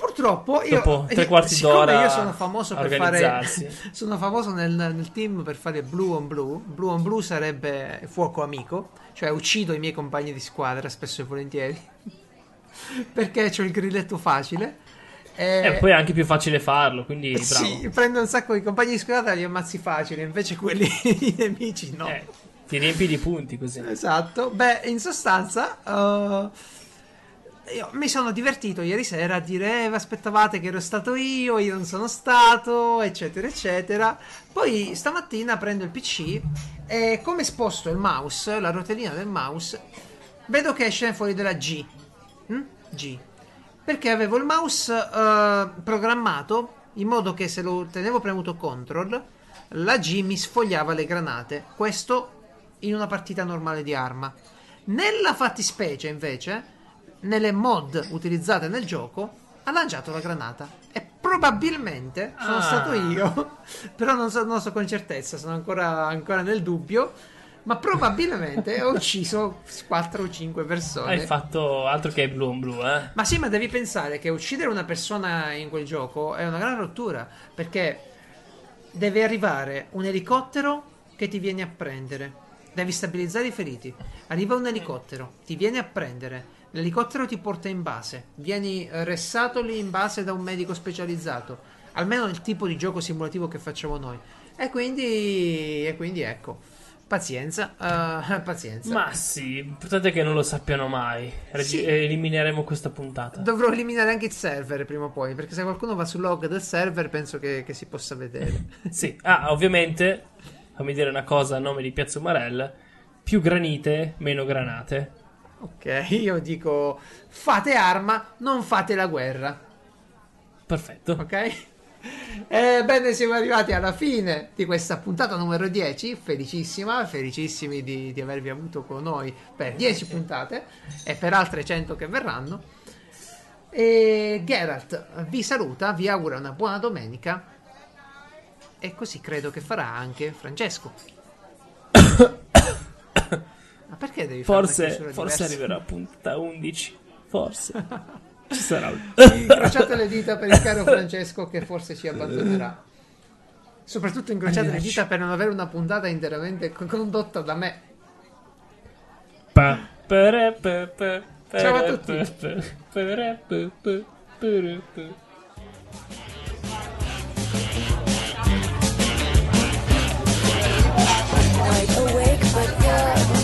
Eh, Purtroppo io, Dopo tre quarti d'ora io sono famoso per fare sono famoso nel, nel team per fare blue on blue. Blue on blue sarebbe fuoco amico, cioè uccido i miei compagni di squadra spesso e volentieri. Perché ho il grilletto facile. E E poi è anche più facile farlo, quindi bravo. sì, prendo un sacco di compagni di squadra e li ammazzi facili, invece quelli i nemici no. Eh, ti riempi di punti così. Esatto. Beh, in sostanza, eh, io mi sono divertito ieri sera a dire eh, aspettavate che ero stato io, io non sono stato, eccetera, eccetera. Poi stamattina prendo il PC e come sposto il mouse, la rotellina del mouse, vedo che esce fuori della G. Mm? G. Perché avevo il mouse eh, programmato in modo che se lo tenevo premuto CTRL, la G mi sfogliava le granate. Questo in una partita normale di arma. Nella fattispecie, invece, nelle mod utilizzate nel gioco, ha lanciato la granata. E probabilmente sono Ah. stato io, però non so, non so con certezza, sono ancora, ancora nel dubbio. Ma probabilmente ho ucciso 4 o 5 persone. Hai fatto altro che blu on blu, eh? Ma sì, ma devi pensare che uccidere una persona in quel gioco è una gran rottura. Perché deve arrivare un elicottero che ti viene a prendere. Devi stabilizzare i feriti. Arriva un elicottero, ti viene a prendere. L'elicottero ti porta in base. Vieni eh, ressato lì in base da un medico specializzato. Almeno il tipo di gioco simulativo che facciamo noi. E quindi, e quindi ecco. Pazienza, eh, pazienza. Ma sì, è che non lo sappiano mai. Regi- Sì. elimineremo questa puntata. Dovrò eliminare anche il server prima o poi, perché se qualcuno va sul log del server penso che, che si possa vedere. Sì, ah, ovviamente, fammi dire una cosa a nome di Piazza Umarell, più granite, meno granate. Ok, io dico fate arma, non fate la guerra, Perfetto. ok? Ebbene, siamo arrivati alla fine di questa puntata numero 10. Felicissima, felicissimi di, di avervi avuto con noi per 10 puntate e per altre 100 che verranno. E Geralt vi saluta, vi augura una buona domenica. E così credo che farà anche Francesco. Ma perché devi forse, fare una Forse diversa? arriverà a puntata 11. Forse. Ci sarà. un... Incrociate le dita per il caro Francesco che forse ci abbandonerà. Soprattutto incrociate le dita per non avere una puntata interamente condotta da me. Pa, pere, pe, pe, pere, Ciao a tutti. Pere, pe, wide awake, but you're.